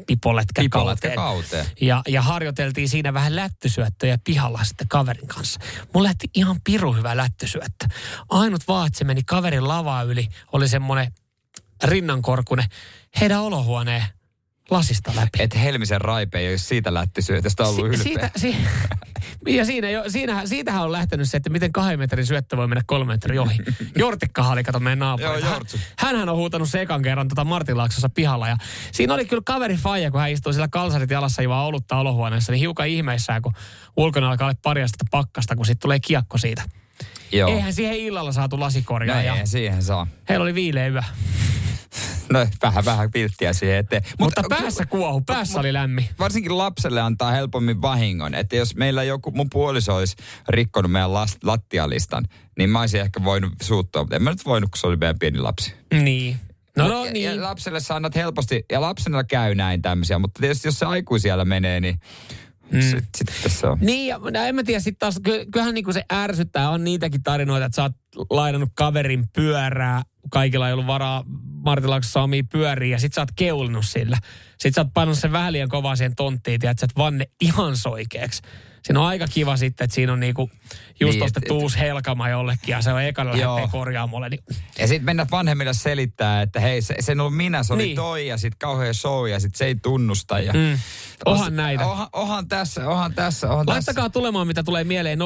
Speaker 2: pipolätkäkauteen.
Speaker 3: Pipolätkäkauteen.
Speaker 2: Ja, ja harjoiteltiin siinä vähän lättysyöttöjä pihalla sitten kaverin kanssa. Mulla lähti ihan piru hyvä lättysyöttö. Ainut vaan, että se meni kaverin lavaa yli, oli semmoinen rinnankorkunen heidän olohuoneen lasista läpi.
Speaker 3: Että Helmisen raipe ei olisi siitä lättisyötästä ollut ylpeä.
Speaker 2: Siitä, si, ja siinä jo, siinä, siitähän on lähtenyt se, että miten kahden metrin syöttö voi mennä kolme metrin ohi. Jortikkahan oli, kato meidän naapuri.
Speaker 3: Joo,
Speaker 2: Hän-. Hänhän on huutanut se ekan kerran tota Martinlaaksossa pihalla. Ja siinä oli kyllä kaveri faija, kun hän istui siellä kalsarit jalassa juo olutta olohuoneessa, niin hiukan ihmeissään, kun ulkona alkaa olla pari astetta pakkasta, kun sitten tulee kiekko siitä.
Speaker 3: Joo.
Speaker 2: Eihän siihen illalla saatu lasikorjaa.
Speaker 3: No
Speaker 2: ja
Speaker 3: siihen saa.
Speaker 2: heillä oli viileä yö.
Speaker 3: No vähän vähän pilttiä siihen eteen.
Speaker 2: Mutta, mutta päässä kuohu, päässä oli lämmin.
Speaker 3: varsinkin lapselle antaa helpommin vahingon. Että jos meillä joku, mun puoliso olisi rikkonut meidän last, lattialistan, niin mä olisin ehkä voinut suuttua. Mutta en mä nyt voinut, kun se oli meidän pieni lapsi.
Speaker 2: Niin. No, no
Speaker 3: ja,
Speaker 2: niin.
Speaker 3: ja lapselle sä annat helposti, ja lapsena käy näin tämmöisiä, mutta tietysti jos se aikuisiellä menee, niin mm. sitten sit se on.
Speaker 2: Niin, ja no, en mä tiedä, sitten taas, ky- kyllähän niinku se ärsyttää, on niitäkin tarinoita, että sä oot lainannut kaverin pyörää, kaikilla ei ollut varaa Martilaaksossa omia pyöriä, ja sit sä oot keulinut sillä. Sit sä oot pannut sen vähän liian kovaa siihen tonttiin, tiedät, sä, että vanne ihan soikeaksi. Siinä on aika kiva sitten, että siinä on niinku just
Speaker 3: Niin,
Speaker 2: ostettu
Speaker 3: et-
Speaker 2: uusi helkama jollekin, ja se on ekana lähtee korjaamolle. Niin,
Speaker 3: Ja sitten mennä vanhemmille selittää, että hei, se, se ollut minä, se oli
Speaker 2: Niin.
Speaker 3: toi, ja sitten kauhean show, ja sitten se ei tunnusta. Ja,
Speaker 2: mm. Ohan näitä.
Speaker 3: Ohan, ohan tässä, ohan tässä, ohan tässä.
Speaker 2: Laittakaa tulemaan, mitä tulee mieleen 0447255854.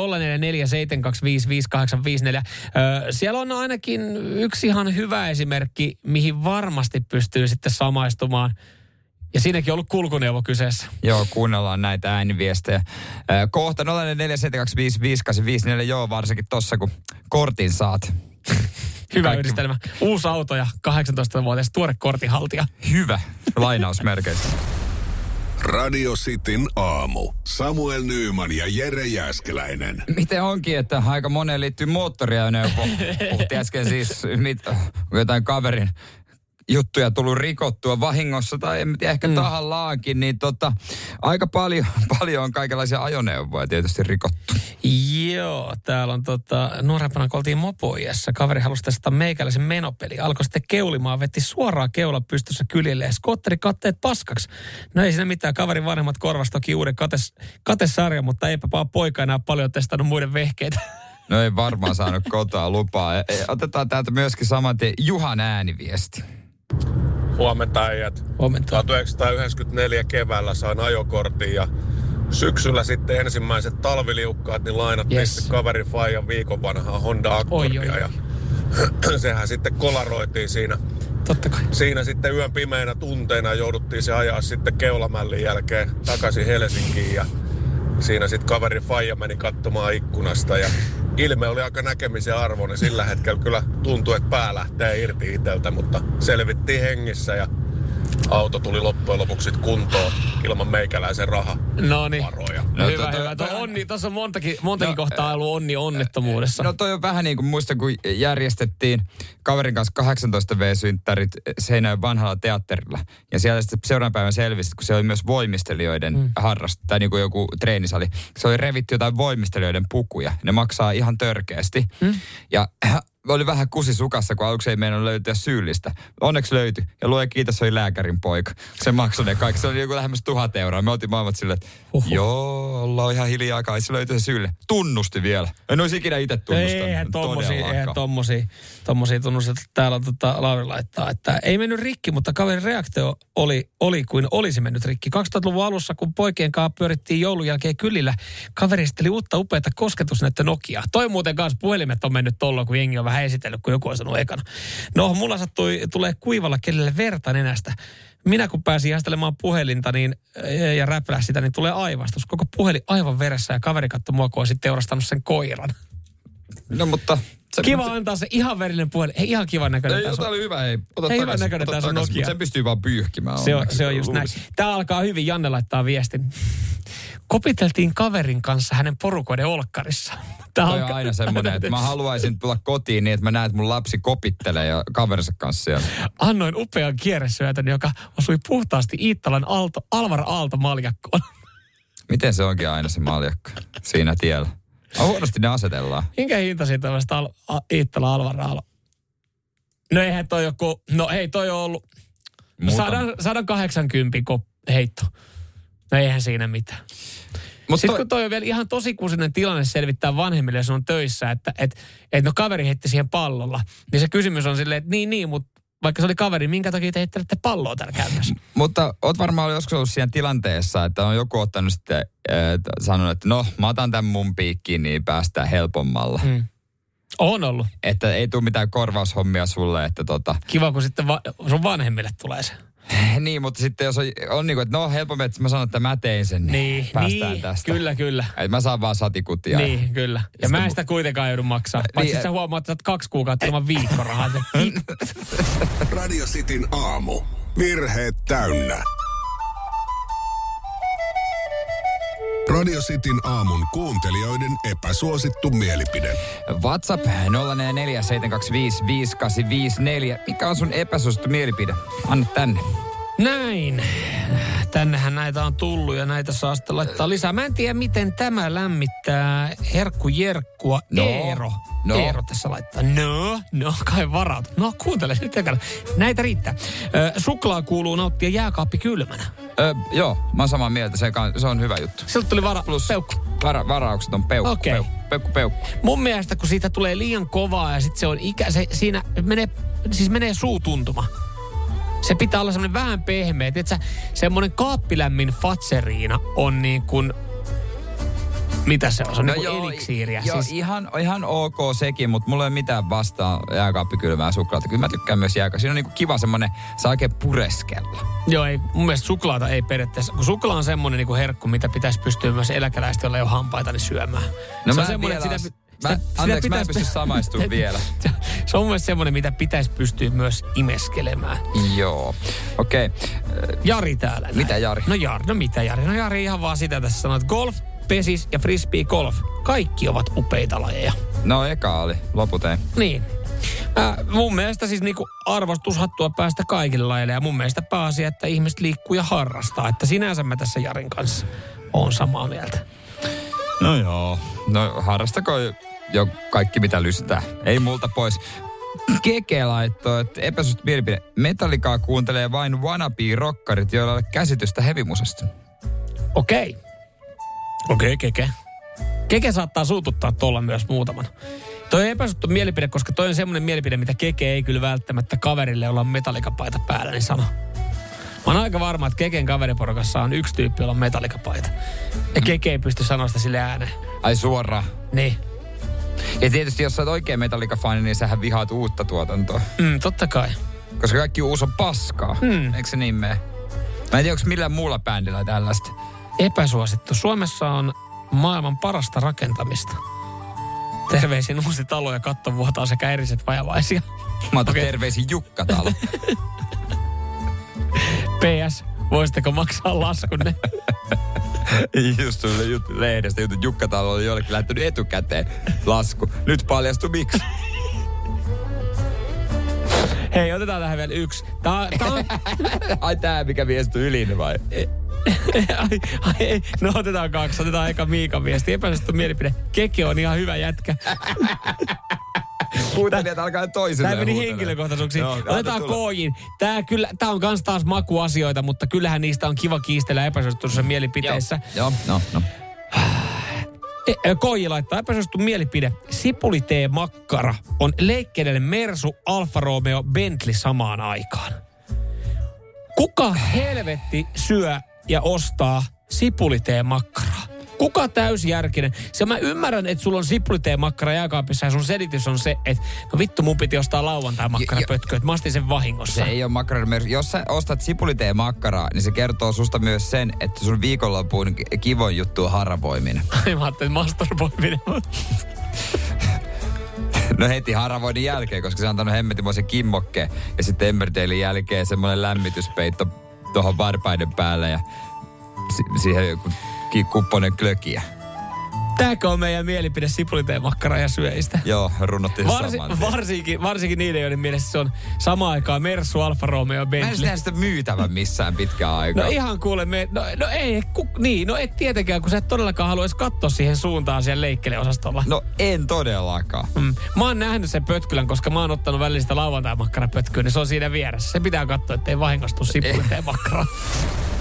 Speaker 2: Öö, siellä on ainakin yksi ihan hyvä esimerkki, mihin varmasti pystyy sitten samaistumaan. Ja siinäkin on ollut kulkuneuvo kyseessä.
Speaker 3: Joo, kuunnellaan näitä ääniviestejä. Ö, Kohta 0447255854, joo, varsinkin tossa, kun kortin saat.
Speaker 2: Hyvä
Speaker 3: Kaikki-
Speaker 2: yhdistelmä. Uusi auto ja 18-vuotias tuore kortinhaltija.
Speaker 3: Hyvä, lainausmerkeissä.
Speaker 9: Radio Cityn aamu. Samuel Nyyman ja Jere Jäskeläinen.
Speaker 3: Miten onkin, että aika moneen liittyy moottoriajoneuvo. Puhuttiin äsken siis mit, jotain kaverin juttuja tullut rikottua vahingossa tai en tiedä, ehkä mm. tahallaankin, niin tota, aika paljon, paljon on kaikenlaisia ajoneuvoja tietysti rikottu.
Speaker 2: Joo, täällä on tota, nuorempana kun oltiin mopoiessa. Kaveri halusi testata meikäläisen menopeli. Alkoi sitten keulimaan, vetti suoraan keula pystyssä kyljelle ja skotteri katteet paskaksi. No ei siinä mitään, kaverin vanhemmat korvasi toki uuden kates, katesarjan, mutta eipä vaan poika enää paljon testannut muiden vehkeitä.
Speaker 3: No ei varmaan saanut kotoa lupaa. E- e- Otetaan täältä myöskin saman tien Juhan ääniviesti.
Speaker 10: Huomenta äijät.
Speaker 2: Huomenta.
Speaker 10: 1994 keväällä sain ajokortin ja syksyllä sitten ensimmäiset talviliukkaat, niin lainattiin
Speaker 2: Yes.
Speaker 10: sitten kaverin Fajan viikon vanhaa Honda Accordia.
Speaker 2: Oi, oi, oi.
Speaker 10: Ja sehän sitten kolaroitiin siinä.
Speaker 2: Totta kai.
Speaker 10: Siinä sitten yön pimeinä tunteina jouduttiin se ajaa sitten keulamällin jälkeen takaisin Helsinkiin ja siinä sitten kaveri Faija meni katsomaan ikkunasta ja ilme oli aika näkemisen arvoinen. Sillä hetkellä kyllä tuntui, että pää lähtee irti itseltä, mutta selvittiin hengissä ja auto tuli loppujen lopuksi kuntoon ilman meikäläisen raha.
Speaker 2: No niin. No,
Speaker 3: No,
Speaker 2: hyvä,
Speaker 3: to-
Speaker 2: hyvä.
Speaker 3: to-
Speaker 2: Tuo onni, tuossa on montakin, montakin
Speaker 3: No,
Speaker 2: kohtaa ollut onni onnettomuudessa.
Speaker 3: No toi on vähän niin kuin muista, kun järjestettiin kaverin kanssa 18 V-synttärit Seinäjoen vanhalla teatterilla. Ja siellä sitten seuraavan päivän selvisi, kun se oli myös voimistelijoiden mm. harrast, tai niin kuin joku treenisali. Se oli revitty jotain voimistelijoiden pukuja. Ne maksaa ihan törkeästi. Mm. Ja oli vähän kusi sukassa, kun aluksi ei meidän löytyä syyllistä. Onneksi löytyi. Ja luoja kiitos, oli lääkärin poika. Se maksoi ne kaikki. Se oli joku lähemmäs tuhat euroa. Me oltiin maailmat silleen, että
Speaker 2: Huhhuh.
Speaker 3: joo, ollaan ihan hiljaa kai. Se löytyi se syylle. Tunnusti vielä. En olisi ikinä itse tunnustanut.
Speaker 2: Eihän tommosia, eihän tommosia, tommosia tunnusteta. Täällä tota, Lauri laittaa, että ei mennyt rikki, mutta kaverin reaktio oli, oli kuin olisi mennyt rikki. 2000-luvun alussa, kun poikien kanssa pyörittiin joulun jälkeen kylillä, kaveri uutta upeata kosketusnäyttö Nokia. Toi muuten kanssa puhelimet on mennyt tolloin, kun jengi on vähän esitellyt, kun joku on sanonut ekana. No, mulla sattui, tulee kuivalla kelille verta nenästä. Minä kun pääsin ihastelemaan puhelinta niin, ja räplää sitä, niin tulee aivastus. Koko puhelin aivan veressä ja kaveri katsoi mua, kun olisin teurastanut sen koiran.
Speaker 3: No mutta... Se,
Speaker 2: Kiva antaa se ihan verinen puhelin. Hei, ihan kivan näköinen.
Speaker 3: Ei,
Speaker 2: tää sun-
Speaker 3: tämä oli hyvä, ei. Ota
Speaker 2: Hei, hyvän
Speaker 3: takaisin,
Speaker 2: näköinen tää sun
Speaker 3: takaisin,
Speaker 2: Nokia.
Speaker 3: Sen pystyy vaan pyyhkimään.
Speaker 2: se on, se on just näin. Tämä alkaa hyvin. Janne laittaa viestin. Kopiteltiin kaverin kanssa hänen porukoiden olkkarissa. Tämä
Speaker 3: on aina semmoinen, että mä haluaisin tulla kotiin niin, että mä näen, että mun lapsi kopittelee ja kaverinsa kanssa siellä.
Speaker 2: Annoin upean kierresyötön, joka osui puhtaasti Iittalan Aalto, Alvar Aalto maljakkoon.
Speaker 3: Miten se onkin aina se maljakka siinä tiellä? Oh, huonosti ne asetellaan.
Speaker 2: Minkä hinta siitä on Al, A- Iittala Alvar Aalto? No eihän toi joku, no ei toi on ollut, no
Speaker 3: Muuta.
Speaker 2: 100, 180 kop, heitto. No eihän siinä mitään.
Speaker 3: Mut
Speaker 2: Sitten
Speaker 3: toi-
Speaker 2: kun toi on vielä ihan tosikuusinen tilanne selvittää vanhemmille, jos on töissä, että et, et no kaveri heitti siihen pallolla, niin se kysymys on silleen, että niin, niin, mutta vaikka se oli kaveri, minkä takia te heittelette palloa täällä käytössä?
Speaker 3: Mutta oot varmaan joskus ollut siinä tilanteessa, että on joku ottanut sitten, äh, sanonut, että no, mä otan tämän mun piikkiin, niin päästään helpommalla.
Speaker 2: Hmm. On ollut.
Speaker 3: Että ei tule mitään korvaushommia sulle, että tota,
Speaker 2: Kiva, kun sitten va- sun vanhemmille tulee se.
Speaker 3: niin, mutta sitten jos on, on niin kuin, että no helpommin, että mä sanon, että mä tein sen, niin,
Speaker 2: Niin,
Speaker 3: päästään
Speaker 2: niin
Speaker 3: tästä.
Speaker 2: kyllä, kyllä.
Speaker 3: Et mä saan vaan satikutia.
Speaker 2: Niin, kyllä. Ja
Speaker 3: Sitten
Speaker 2: mä en
Speaker 3: mu-
Speaker 2: sitä kuitenkaan joudu maksaa.
Speaker 3: Niin,
Speaker 2: Paitsi
Speaker 3: et-
Speaker 2: sä huomaat, että sä oot kaksi kuukautta ilman viikkorahaa.
Speaker 9: Radio Cityn aamu. Virheet täynnä. Radio Cityn aamun kuuntelijoiden epäsuosittu mielipide.
Speaker 3: WhatsApp 0447255854. Mikä on sun epäsuosittu mielipide? Anna tänne.
Speaker 2: Näin. Tännehän näitä on tullut ja näitä saa sitten laittaa lisää. Mä en tiedä, miten tämä lämmittää Herkku Jerkkua.
Speaker 3: No,
Speaker 2: Eero.
Speaker 3: no.
Speaker 2: Eero tässä laittaa. No, no kai varat. No kuuntele nyt ekana. Näitä riittää. Ö, suklaa kuuluu nauttia jääkaappi kylmänä.
Speaker 3: Ö, joo, mä oon samaa mieltä. Se, se on hyvä juttu.
Speaker 2: Siltä tuli vara,
Speaker 3: Plus
Speaker 2: peukku.
Speaker 3: Vara, varaukset on peukku,
Speaker 2: Okei.
Speaker 3: peukku, peukku, peukku.
Speaker 2: Mun mielestä, kun siitä tulee liian kovaa ja sitten se on ikä, se, siinä menee, siis menee suutuntuma. Se pitää olla semmoinen vähän pehmeä. Tiedätkö, semmoinen kaappilämmin fatseriina on niin kuin, mitä se on? Se on no niin kuin eliksiiriä.
Speaker 3: Joo,
Speaker 2: siis,
Speaker 3: ihan, ihan ok sekin, mutta mulla ei ole mitään vastaan jääkaappikylmää suklaata. Kyllä mä tykkään myös jääkaappi. Siinä on niinku kiva semmonen, saa oikein pureskella.
Speaker 2: joo, ei, mun mielestä suklaata ei periaatteessa, kun suklaa on semmoinen niin kuin herkku, mitä pitäisi pystyä myös eläkeläiset, joilla ei ole hampaita, niin syömään.
Speaker 3: No
Speaker 2: se
Speaker 3: mä
Speaker 2: on
Speaker 3: en
Speaker 2: semmoinen,
Speaker 3: vielä
Speaker 2: että sitä,
Speaker 3: Mä, anteeksi, mä en pysty samaistumaan vielä.
Speaker 2: Se on mun mielestä semmoinen, mitä pitäisi pystyä myös imeskelemään.
Speaker 3: Joo. Okei. Okay.
Speaker 2: Jari täällä. näin.
Speaker 3: Mitä Jari?
Speaker 2: No Jari, no mitä Jari? No Jari ihan vaan sitä tässä sanoo, että golf, pesis ja frisbee golf, kaikki ovat upeita lajeja.
Speaker 3: No eka oli, loput ei.
Speaker 2: Niin. Äh, mun mielestä siis niinku arvostushattua päästä kaikille lajeille ja mun mielestä pääasia, että ihmiset liikkuu ja harrastaa. Että sinänsä mä tässä Jarin kanssa on samaa mieltä.
Speaker 3: No joo. No harrastako jo kaikki mitä lystää. Ei multa pois. Keke laittoi, että epäsuosittu mielipide. Metallikaa kuuntelee vain wannabe-rokkarit, joilla ei ole käsitystä hevimusasta.
Speaker 2: Okei. Okei, Keke. Keke saattaa suututtaa tuolla myös muutaman. Toi on epäsuttu mielipide, koska toi on semmoinen mielipide, mitä Keke ei kyllä välttämättä kaverille, jolla on metallikapaita päällä, niin sano. Mä oon aika varma, että Keken kaveriporukassa on yksi tyyppi, jolla on metallikapaita. Ja Keke ei pysty sanoa sitä sille ääneen.
Speaker 3: Ai suoraan.
Speaker 2: Niin.
Speaker 3: Ja tietysti jos sä oot oikein Metallica-fani, niin sähän vihaat uutta tuotantoa.
Speaker 2: Mm, totta kai.
Speaker 3: Koska kaikki uusi on paskaa.
Speaker 2: Hmm.
Speaker 3: Eikö se niin mene? Mä en tiedä, onko millään muulla bändillä tällaista.
Speaker 2: Epäsuosittu. Suomessa on maailman parasta rakentamista. Terveisin uusi talo ja kattovuotaa sekä eriset vajavaisia.
Speaker 3: Mä otan
Speaker 2: Okei.
Speaker 3: terveisin Jukka talo.
Speaker 2: PS, voisitteko maksaa laskunne?
Speaker 3: Just tuli jut, lehdestä jutut. Jukka Talo oli jollekin lähtenyt etukäteen lasku. Nyt paljastui miksi.
Speaker 2: Hei, otetaan tähän vielä yksi. Tää, tää on...
Speaker 3: Ai tää, mikä viesti ylin vai?
Speaker 2: ai, ai, no otetaan kaksi. Otetaan eka Miikan viesti. Epäsuosittu mielipide. Keke on ihan hyvä jätkä.
Speaker 3: Huutelijat alkaa toisille
Speaker 2: Tämä meni henkilökohtaisuuksiin.
Speaker 3: Joo,
Speaker 2: Otetaan. Koojin. Tämä, kyllä, tämä on kans taas makuasioita, mutta kyllähän niistä on kiva kiistellä epäsuositussa mielipiteissä.
Speaker 3: Joo, no, no.
Speaker 2: E- Koji laittaa epäsuosittu mielipide. Sipulitee makkara on leikkeinen Mersu, Alfa Romeo, Bentley samaan aikaan. Kuka helvetti syö ja ostaa sipuliteen makkaraa? Kuka täysjärkinen? Se mä ymmärrän, että sulla on sipuliteen makkara jääkaapissa ja sun selitys on se, että no vittu mun piti ostaa lauantai makkara pötkö, että mä ostin sen vahingossa.
Speaker 3: Se ei ole makkaran merkki. Jos sä ostat sipuliteen makkaraa, niin se kertoo susta myös sen, että sun viikonloppuun ki- kivoin juttu on haravoiminen.
Speaker 2: mä ajattelin masturboiminen.
Speaker 3: No heti haravoinnin jälkeen, koska se on antanut hemmetimoisen kimmokkeen. Ja sitten Emmerdalein jälkeen semmoinen lämmityspeitto tuohon varpaiden päälle ja si- siihen joku ki- kupponen klökiä.
Speaker 2: Tääkö on meidän mielipide sipuliteen makkara ja syöistä?
Speaker 3: Joo, runnottiin
Speaker 2: Varsi, varsinkin, varsinkin niiden, joiden mielessä se on samaan aikaan Mersu, Alfa Romeo ja
Speaker 3: Mä en
Speaker 2: Bentley.
Speaker 3: sitä myytävän missään pitkään aikaa.
Speaker 2: No ihan kuule, me, no, no ei, ku, niin, no et tietenkään, kun sä et todellakaan haluaisi katsoa siihen suuntaan siellä leikkeleosastolla.
Speaker 3: No en todellakaan.
Speaker 2: Mm. Mä oon nähnyt sen pötkylän, koska mä oon ottanut välistä lauantai-makkarapötkyä, niin se on siinä vieressä. Se pitää katsoa, ettei vahingostu sipuliteen makkaraa.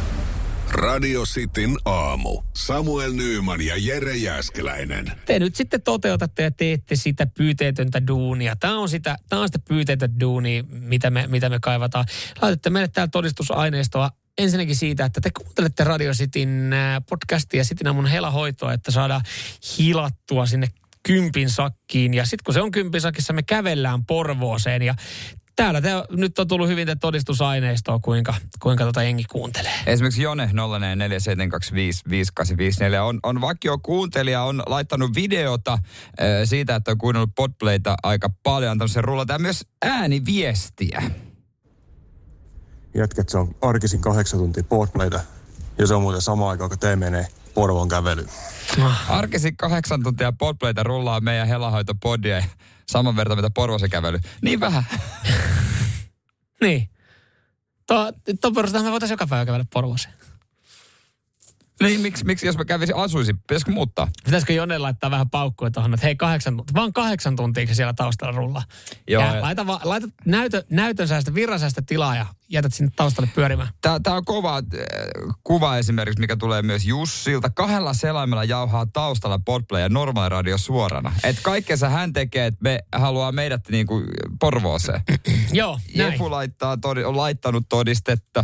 Speaker 9: Radio Cityn aamu. Samuel Nyyman ja Jere Jäskeläinen.
Speaker 2: te nyt sitten toteutatte ja teette sitä pyyteetöntä duunia. Tämä on sitä, tämä on sitä pyyteetöntä duunia, mitä me, mitä me kaivataan. Laitatte meille täällä todistusaineistoa ensinnäkin siitä, että te kuuntelette Radio Cityn äh, podcastia Cityn aamun helahoitoa, että saadaan hilattua sinne kympin sakkiin. Ja sitten kun se on kympin sakissa, me kävellään Porvooseen ja Täällä te, nyt on tullut hyvin te todistusaineistoa, kuinka, kuinka tota jengi kuuntelee.
Speaker 3: Esimerkiksi Jone 0447255854 on, on vakio kuuntelija, on laittanut videota äh, siitä, että on kuunnellut podplayta aika paljon, antanut sen rullata ja myös ääniviestiä.
Speaker 11: Jätkät, se on arkisin kahdeksan tuntia portplaytä. Ja se on muuten sama aika, kun te menee Porvoon kävely.
Speaker 3: Arkisin kahdeksan tuntia podplayta rullaa meidän helahoitopodia saman verran mitä Porvosen kävely. Niin vähän.
Speaker 2: Niin. Tuo, perusteella me voitaisiin joka päivä kävellä Porvooseen.
Speaker 3: Niin, miksi, miksi jos mä kävisin asuisin, pitäisikö muuttaa?
Speaker 2: Pitäisikö Jonne laittaa vähän paukkuja tuohon, että hei kahdeksan tuntia, vaan kahdeksan tuntia se siellä taustalla rullaa.
Speaker 3: Joo,
Speaker 2: ja laita, va, laita näytö, näytön säästä, virran säästä tilaa ja jätät sinne taustalle pyörimään.
Speaker 3: Tämä, tämä on kova äh, kuva esimerkiksi, mikä tulee myös Jussilta. Kahdella selaimella jauhaa taustalla Podplay ja normaali radio suorana. Et kaikkensa hän tekee, että me haluaa meidät niin kuin Porvooseen.
Speaker 2: Joo, näin.
Speaker 3: Jefu laittaa, todi, on laittanut todistetta.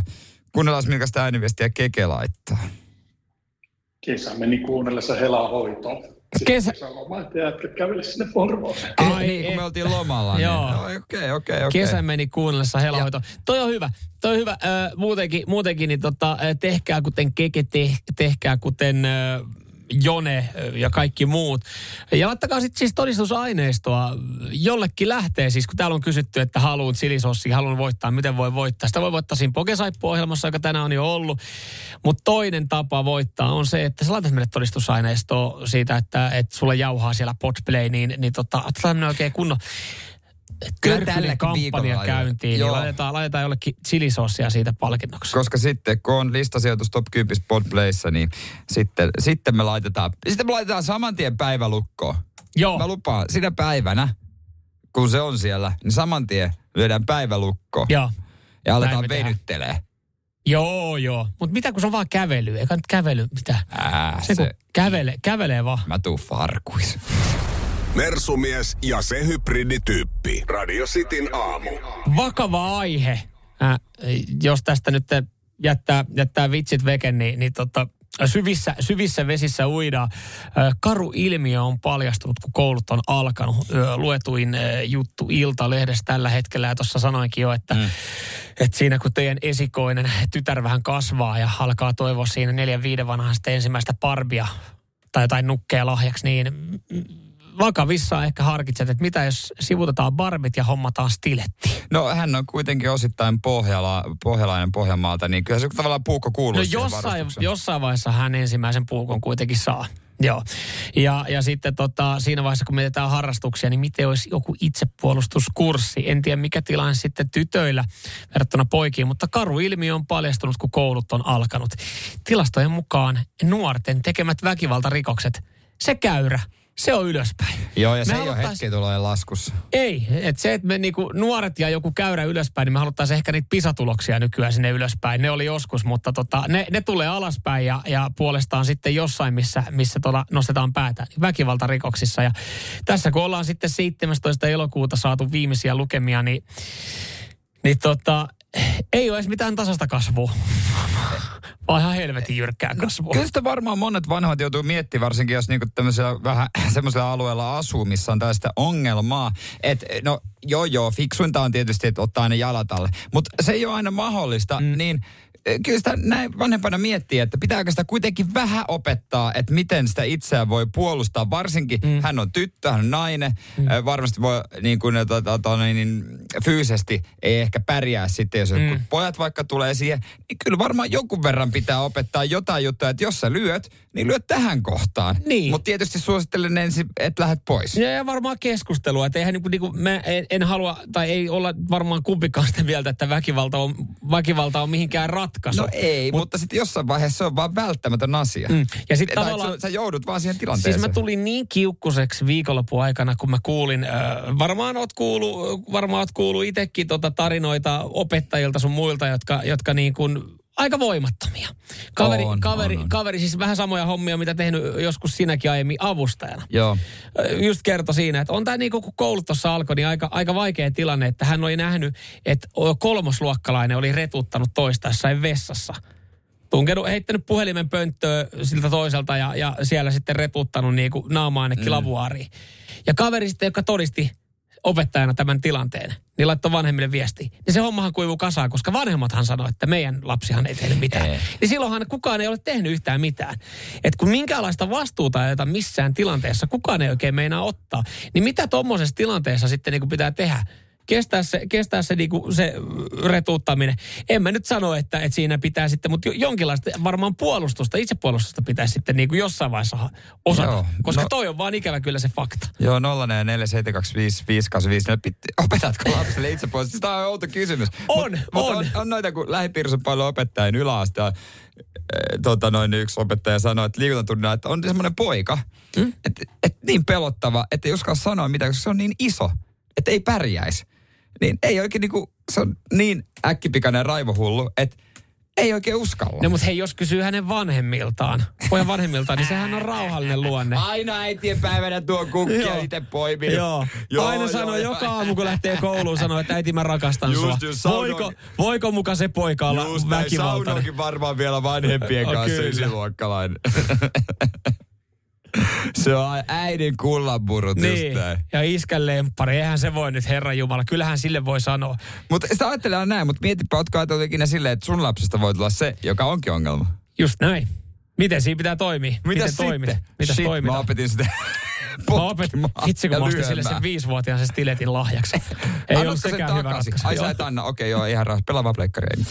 Speaker 3: Kuunnellaan, minkästä ääniviestiä Keke laittaa.
Speaker 12: Kesä meni kuunnellessa helaa hoitoon.
Speaker 2: Kesä...
Speaker 12: Sitten loma, että jätkät sinne Porvooseen.
Speaker 3: Ai, niin, kun me oltiin lomalla. niin-
Speaker 2: Joo.
Speaker 3: no, Okei, okei, okei.
Speaker 2: Kesä meni kuunnellessa helahoito. Toi on hyvä. Toi on hyvä. Ö, muutenkin, muutenkin niin tota, tehkää kuten Keke, te, tehkää kuten ö, Jone ja kaikki muut. Ja laittakaa sitten siis todistusaineistoa. Jollekin lähtee siis, kun täällä on kysytty, että haluan chilisossia, haluan voittaa, miten voi voittaa. Sitä voi voittaa siinä Pokesaippu-ohjelmassa, joka tänään on jo ollut. Mutta toinen tapa voittaa on se, että sä laitat meille todistusaineistoa siitä, että, että sulla jauhaa siellä Podplay, niin, niin tota, otetaan oikein kunnon
Speaker 3: Kyllä tälläkin
Speaker 2: kampanja käyntiin, niin
Speaker 3: Joo.
Speaker 2: laitetaan, laitetaan jollekin chilisossia siitä palkinnoksi.
Speaker 3: Koska sitten, kun on listasijoitus Top 10 Podplayssa, niin sitten, sitten me laitetaan, sitten me laitetaan saman tien päivälukkoon.
Speaker 2: Joo.
Speaker 3: Mä lupaan, sinä päivänä, kun se on siellä, niin saman tien lyödään päivälukko.
Speaker 2: Joo.
Speaker 3: Ja aletaan venyttelee.
Speaker 2: Joo, joo. Mutta mitä kun se on vaan kävely? Eikä nyt kävely, mitä?
Speaker 3: Ää,
Speaker 2: se,
Speaker 3: se-
Speaker 2: kun kävele, kävelee vaan.
Speaker 3: Mä tuun farkuis.
Speaker 9: Mersumies ja se hybridityyppi. Radio Cityn aamu.
Speaker 2: Vakava aihe. Äh, jos tästä nyt jättää, jättää vitsit veken, niin, niin tota, syvissä, syvissä vesissä uidaan. Äh, Karu ilmiö on paljastunut, kun koulut on alkanut. Ö, Luetuin äh, juttu Ilta-lehdessä tällä hetkellä, ja tuossa sanoinkin jo, että, mm. että siinä kun teidän esikoinen tytär vähän kasvaa ja alkaa toivoa siinä neljän viiden vanhasta ensimmäistä parbia tai jotain nukkeja lahjaksi, niin vakavissaan ehkä harkitset, että mitä jos sivutetaan barbit ja hommataan stiletti?
Speaker 3: No hän on kuitenkin osittain pohjala, pohjalainen Pohjanmaalta, niin kyllä se tavallaan puukko kuuluu
Speaker 2: No jossain, jossain vaiheessa hän ensimmäisen puukon kuitenkin saa. Joo. Ja, ja sitten tota, siinä vaiheessa, kun mietitään harrastuksia, niin miten olisi joku itsepuolustuskurssi? En tiedä, mikä tilanne sitten tytöillä verrattuna poikiin, mutta karu ilmiö on paljastunut, kun koulut on alkanut. Tilastojen mukaan nuorten tekemät väkivaltarikokset, se käyrä, se on ylöspäin.
Speaker 3: Joo, ja se
Speaker 2: Me
Speaker 3: ei ole
Speaker 2: haluttais-
Speaker 3: hetki tulee laskussa.
Speaker 2: Ei, että se, että me niinku nuoret ja joku käyrä ylöspäin, niin me haluttaisiin ehkä niitä pisatuloksia nykyään sinne ylöspäin. Ne oli joskus, mutta tota, ne, ne tulee alaspäin ja, ja puolestaan sitten jossain, missä, missä tuolla nostetaan päätä, niin väkivaltarikoksissa. Ja tässä kun ollaan sitten 17. elokuuta saatu viimeisiä lukemia, niin, niin tota, ei ole edes mitään tasasta kasvua, vaan ihan helvetin jyrkkää kasvua.
Speaker 3: Kyllä sitä varmaan monet vanhat joutuu miettimään, varsinkin jos niinku tämmöisellä vähän semmoisella alueella asuu, missä on tällaista ongelmaa. Että no joo joo, fiksuinta on tietysti, että ottaa ne jalat alle. Mutta se ei ole aina mahdollista, mm. niin kyllä sitä näin vanhempana miettii, että pitääkö sitä kuitenkin vähän opettaa, että miten sitä itseään voi puolustaa. Varsinkin mm. hän on tyttö, hän on nainen, mm. varmasti voi niin kuin, to, to, to, niin, fyysisesti ei ehkä pärjää sitten, jos mm. pojat vaikka tulee siihen, niin kyllä varmaan jonkun verran pitää opettaa jotain juttuja, että jos sä lyöt, niin lyöt tähän kohtaan.
Speaker 2: Niin.
Speaker 3: Mutta tietysti suosittelen ensin, että lähdet pois.
Speaker 2: Ja, ja varmaan keskustelua, että eihän niinku, niinku, mä en, en, halua, tai ei olla varmaan kumpikaan sitä mieltä, että väkivalta on, väkivalta on mihinkään ratkaisu.
Speaker 3: No ei, Mut, mutta sitten jossain vaiheessa se on vaan välttämätön asia.
Speaker 2: Mm. Ja sit
Speaker 3: Tai
Speaker 2: tavallaan-
Speaker 3: sä, sä joudut vaan siihen tilanteeseen.
Speaker 2: Siis mä tulin niin kiukkuseksi viikonlopun aikana, kun mä kuulin, äh, varmaan oot kuullut, varmaan oot kuullut itsekin tota tarinoita opettajilta sun muilta, jotka, jotka niin kuin aika voimattomia. Kaveri,
Speaker 3: On,
Speaker 2: kaveri,
Speaker 3: on, on.
Speaker 2: kaveri, siis vähän samoja hommia, mitä tehnyt joskus sinäkin aiemmin avustajana.
Speaker 3: Joo.
Speaker 2: Just kertoi siinä, että on tämä niin kun koulut tuossa alkoi, niin aika, aika vaikea tilanne, että hän oli nähnyt, että kolmosluokkalainen oli retuttanut toista jossain vessassa. Tunkenut, heittänyt puhelimen pönttöä siltä toiselta ja, ja siellä sitten retuttanut niin kuin naamaa ainakin mm. lavuaariin. Ja kaveri sitten, joka todisti opettajana tämän tilanteen, niin laittoi vanhemmille viesti. Niin se hommahan kuivuu kasaan, koska vanhemmathan sanoi, että meidän lapsihan ei tehnyt mitään.
Speaker 3: Ei.
Speaker 2: Niin silloinhan kukaan ei ole tehnyt yhtään mitään. Et kun minkäänlaista vastuuta ei ota missään tilanteessa, kukaan ei oikein meinaa ottaa. Niin mitä tuommoisessa tilanteessa sitten niin pitää tehdä? Kestää se, kestää se, niin kuin se retuuttaminen. En mä nyt sano, että, että siinä pitää sitten, mutta jo- jonkinlaista varmaan puolustusta, itsepuolustusta pitäisi sitten niin kuin jossain vaiheessa osata.
Speaker 3: Joo,
Speaker 2: koska
Speaker 3: no-
Speaker 2: toi on vaan ikävä kyllä se fakta.
Speaker 3: Joo, 047255854. Opetatko lapselle itse pois? Sitä on outo kysymys.
Speaker 2: On,
Speaker 3: Mut,
Speaker 2: on.
Speaker 3: Mut on, on noita, kun lähipiirissä on paljon opettajien yläasteella. eh, Tota noin, yksi opettaja sanoi, että liikuntatunnilla, että on semmoinen poika, mm? että et niin pelottava, että ei uskalla sanoa mitään, koska se on niin iso, että ei pärjäisi. Niin ei oikein niinku, se on niin äkkipikainen raivohullu, että ei oikein uskalla.
Speaker 2: No mutta hei, jos kysyy hänen vanhemmiltaan, pojan vanhemmiltaan, niin sehän on rauhallinen luonne.
Speaker 3: Aina äitien päivänä tuo kukkia
Speaker 2: Joo.
Speaker 3: itse poimii.
Speaker 2: Joo. Aina sanoo joka aamu, kun lähtee kouluun, sanoo, että äiti mä rakastan
Speaker 3: Just,
Speaker 2: sua.
Speaker 3: just, sauno-
Speaker 2: voiko, voiko muka se poika olla
Speaker 3: Just
Speaker 2: väkivaltainen?
Speaker 3: saunoonkin varmaan vielä vanhempien
Speaker 2: Oh,
Speaker 3: kanssa
Speaker 2: kyllä.
Speaker 3: ysiluokkalainen. se on äidin kullanpurut just
Speaker 2: Niin,
Speaker 3: näin.
Speaker 2: ja iskän lemppari, eihän se voi nyt, Herra Jumala, kyllähän sille voi sanoa.
Speaker 3: Mutta sitä ajattelee näin, mutta mietipä, ootko ajatellut ikinä silleen, että sun lapsesta voi tulla se, joka onkin ongelma.
Speaker 2: Just näin. Miten siinä pitää toimia? Miten toimit? Mitäs
Speaker 3: Shit, mä opetin sitä
Speaker 2: Mä opetin, hitsi kun mä ostin sille sen viisivuotiaan sen stiletin lahjaksi. Ei
Speaker 3: Annatko
Speaker 2: ollut
Speaker 3: sen
Speaker 2: sekään hyvä ratkaisu.
Speaker 3: Ai sä et anna, okei joo, ihan rauhassa. Pelaa vaan pleikkaria.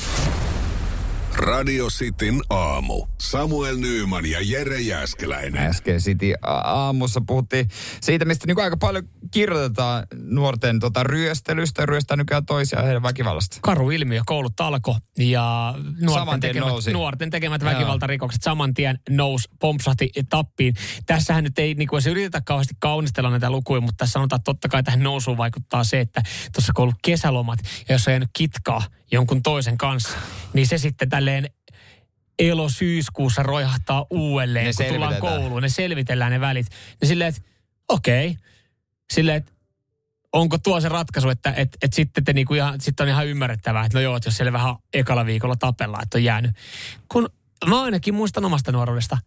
Speaker 9: Radio Cityn aamu. Samuel Nyyman ja Jere Jäskeläinen.
Speaker 3: Äsken City aamussa puhuttiin siitä, mistä niin aika paljon kirjoitetaan nuorten tota, ryöstelystä. Ryöstää nykyään toisia ja heidän väkivallasta.
Speaker 2: karu ilmiö, koulut alkoi ja nuorten
Speaker 3: Saman tien
Speaker 2: tekemät,
Speaker 3: nousi.
Speaker 2: nuorten tekemät väkivaltarikokset saman tien nousi, pompsahti tappiin. Tässähän nyt ei niin kuin, se yritetä kauheasti kaunistella näitä lukuja, mutta tässä sanotaan, että totta kai tähän nousuun vaikuttaa se, että tuossa kun on ollut kesälomat ja jos on jäänyt kitkaa jonkun toisen kanssa, niin se sitten tälleen elo-syyskuussa roihahtaa uudelleen,
Speaker 3: Ne
Speaker 2: kun tullaan kouluun. Ne selvitellään ne välit. Ne silleen, että okei, silleen, että onko tuo se ratkaisu, että et, et sitten te niinku ihan, sit on ihan ymmärrettävää, että no joo, että jos siellä vähän ekalla viikolla tapellaan, että on jäänyt. Kun mä ainakin muistan omasta nuoruudesta,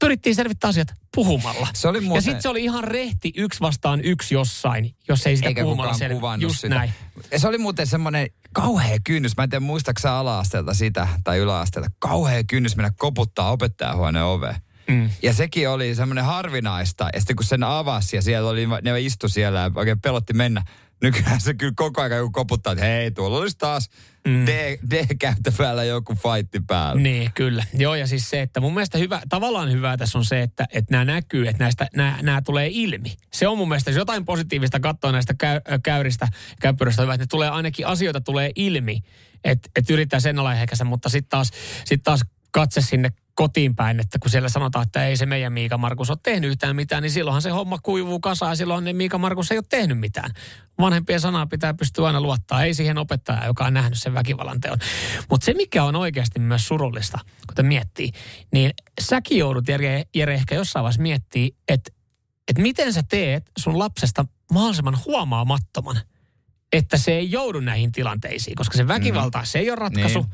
Speaker 2: pyrittiin selvittää asiat puhumalla.
Speaker 3: Se oli
Speaker 2: Ja
Speaker 3: muuten-
Speaker 2: sitten se oli ihan rehti yksi vastaan yksi jossain, jos ei sitä
Speaker 3: Eikä
Speaker 2: puhumalla
Speaker 3: kuvannut
Speaker 2: Just
Speaker 3: sitä.
Speaker 2: näin.
Speaker 3: Ja se oli muuten semmoinen kauhea kynnys. Mä en tiedä, muistaaksä ala-asteelta sitä tai yläasteelta. Kauhea kynnys mennä koputtaa opettajahuoneen oveen.
Speaker 2: Mm.
Speaker 3: Ja sekin oli semmoinen harvinaista. Ja sitten kun sen avasi ja siellä oli, ne istu siellä ja oikein pelotti mennä. Nykyään se kyllä koko ajan joku koputtaa, että hei, tuolla olisi taas mm. D, D-käyttävällä joku fightti päällä.
Speaker 2: Niin, kyllä. Joo, ja siis se, että mun mielestä hyvä, tavallaan hyvää tässä on se, että, että nämä näkyy, että näistä, nämä, nämä tulee ilmi. Se on mun mielestä, jos jotain positiivista katsoa näistä käy, käyristä, käypyröistä, hyvä, että ne tulee ainakin asioita tulee ilmi, että, että yrittää sen alaehkäistä, mutta sitten taas, sit taas katse sinne kotiin päin, että kun siellä sanotaan, että ei se meidän Miika Markus ole tehnyt yhtään mitään, niin silloinhan se homma kuivuu kasaan ja silloin ne Miika Markus ei ole tehnyt mitään. Vanhempien sanaa pitää pystyä aina luottaa, ei siihen opettajaan, joka on nähnyt sen väkivallan teon. Mutta se, mikä on oikeasti myös surullista, kun miettii, niin säkin joudut, Jere, Jere ehkä jossain vaiheessa miettii, että, että miten sä teet sun lapsesta mahdollisimman huomaamattoman – että se ei joudu näihin tilanteisiin, koska se väkivalta, mm. se ei ole ratkaisu. Niin.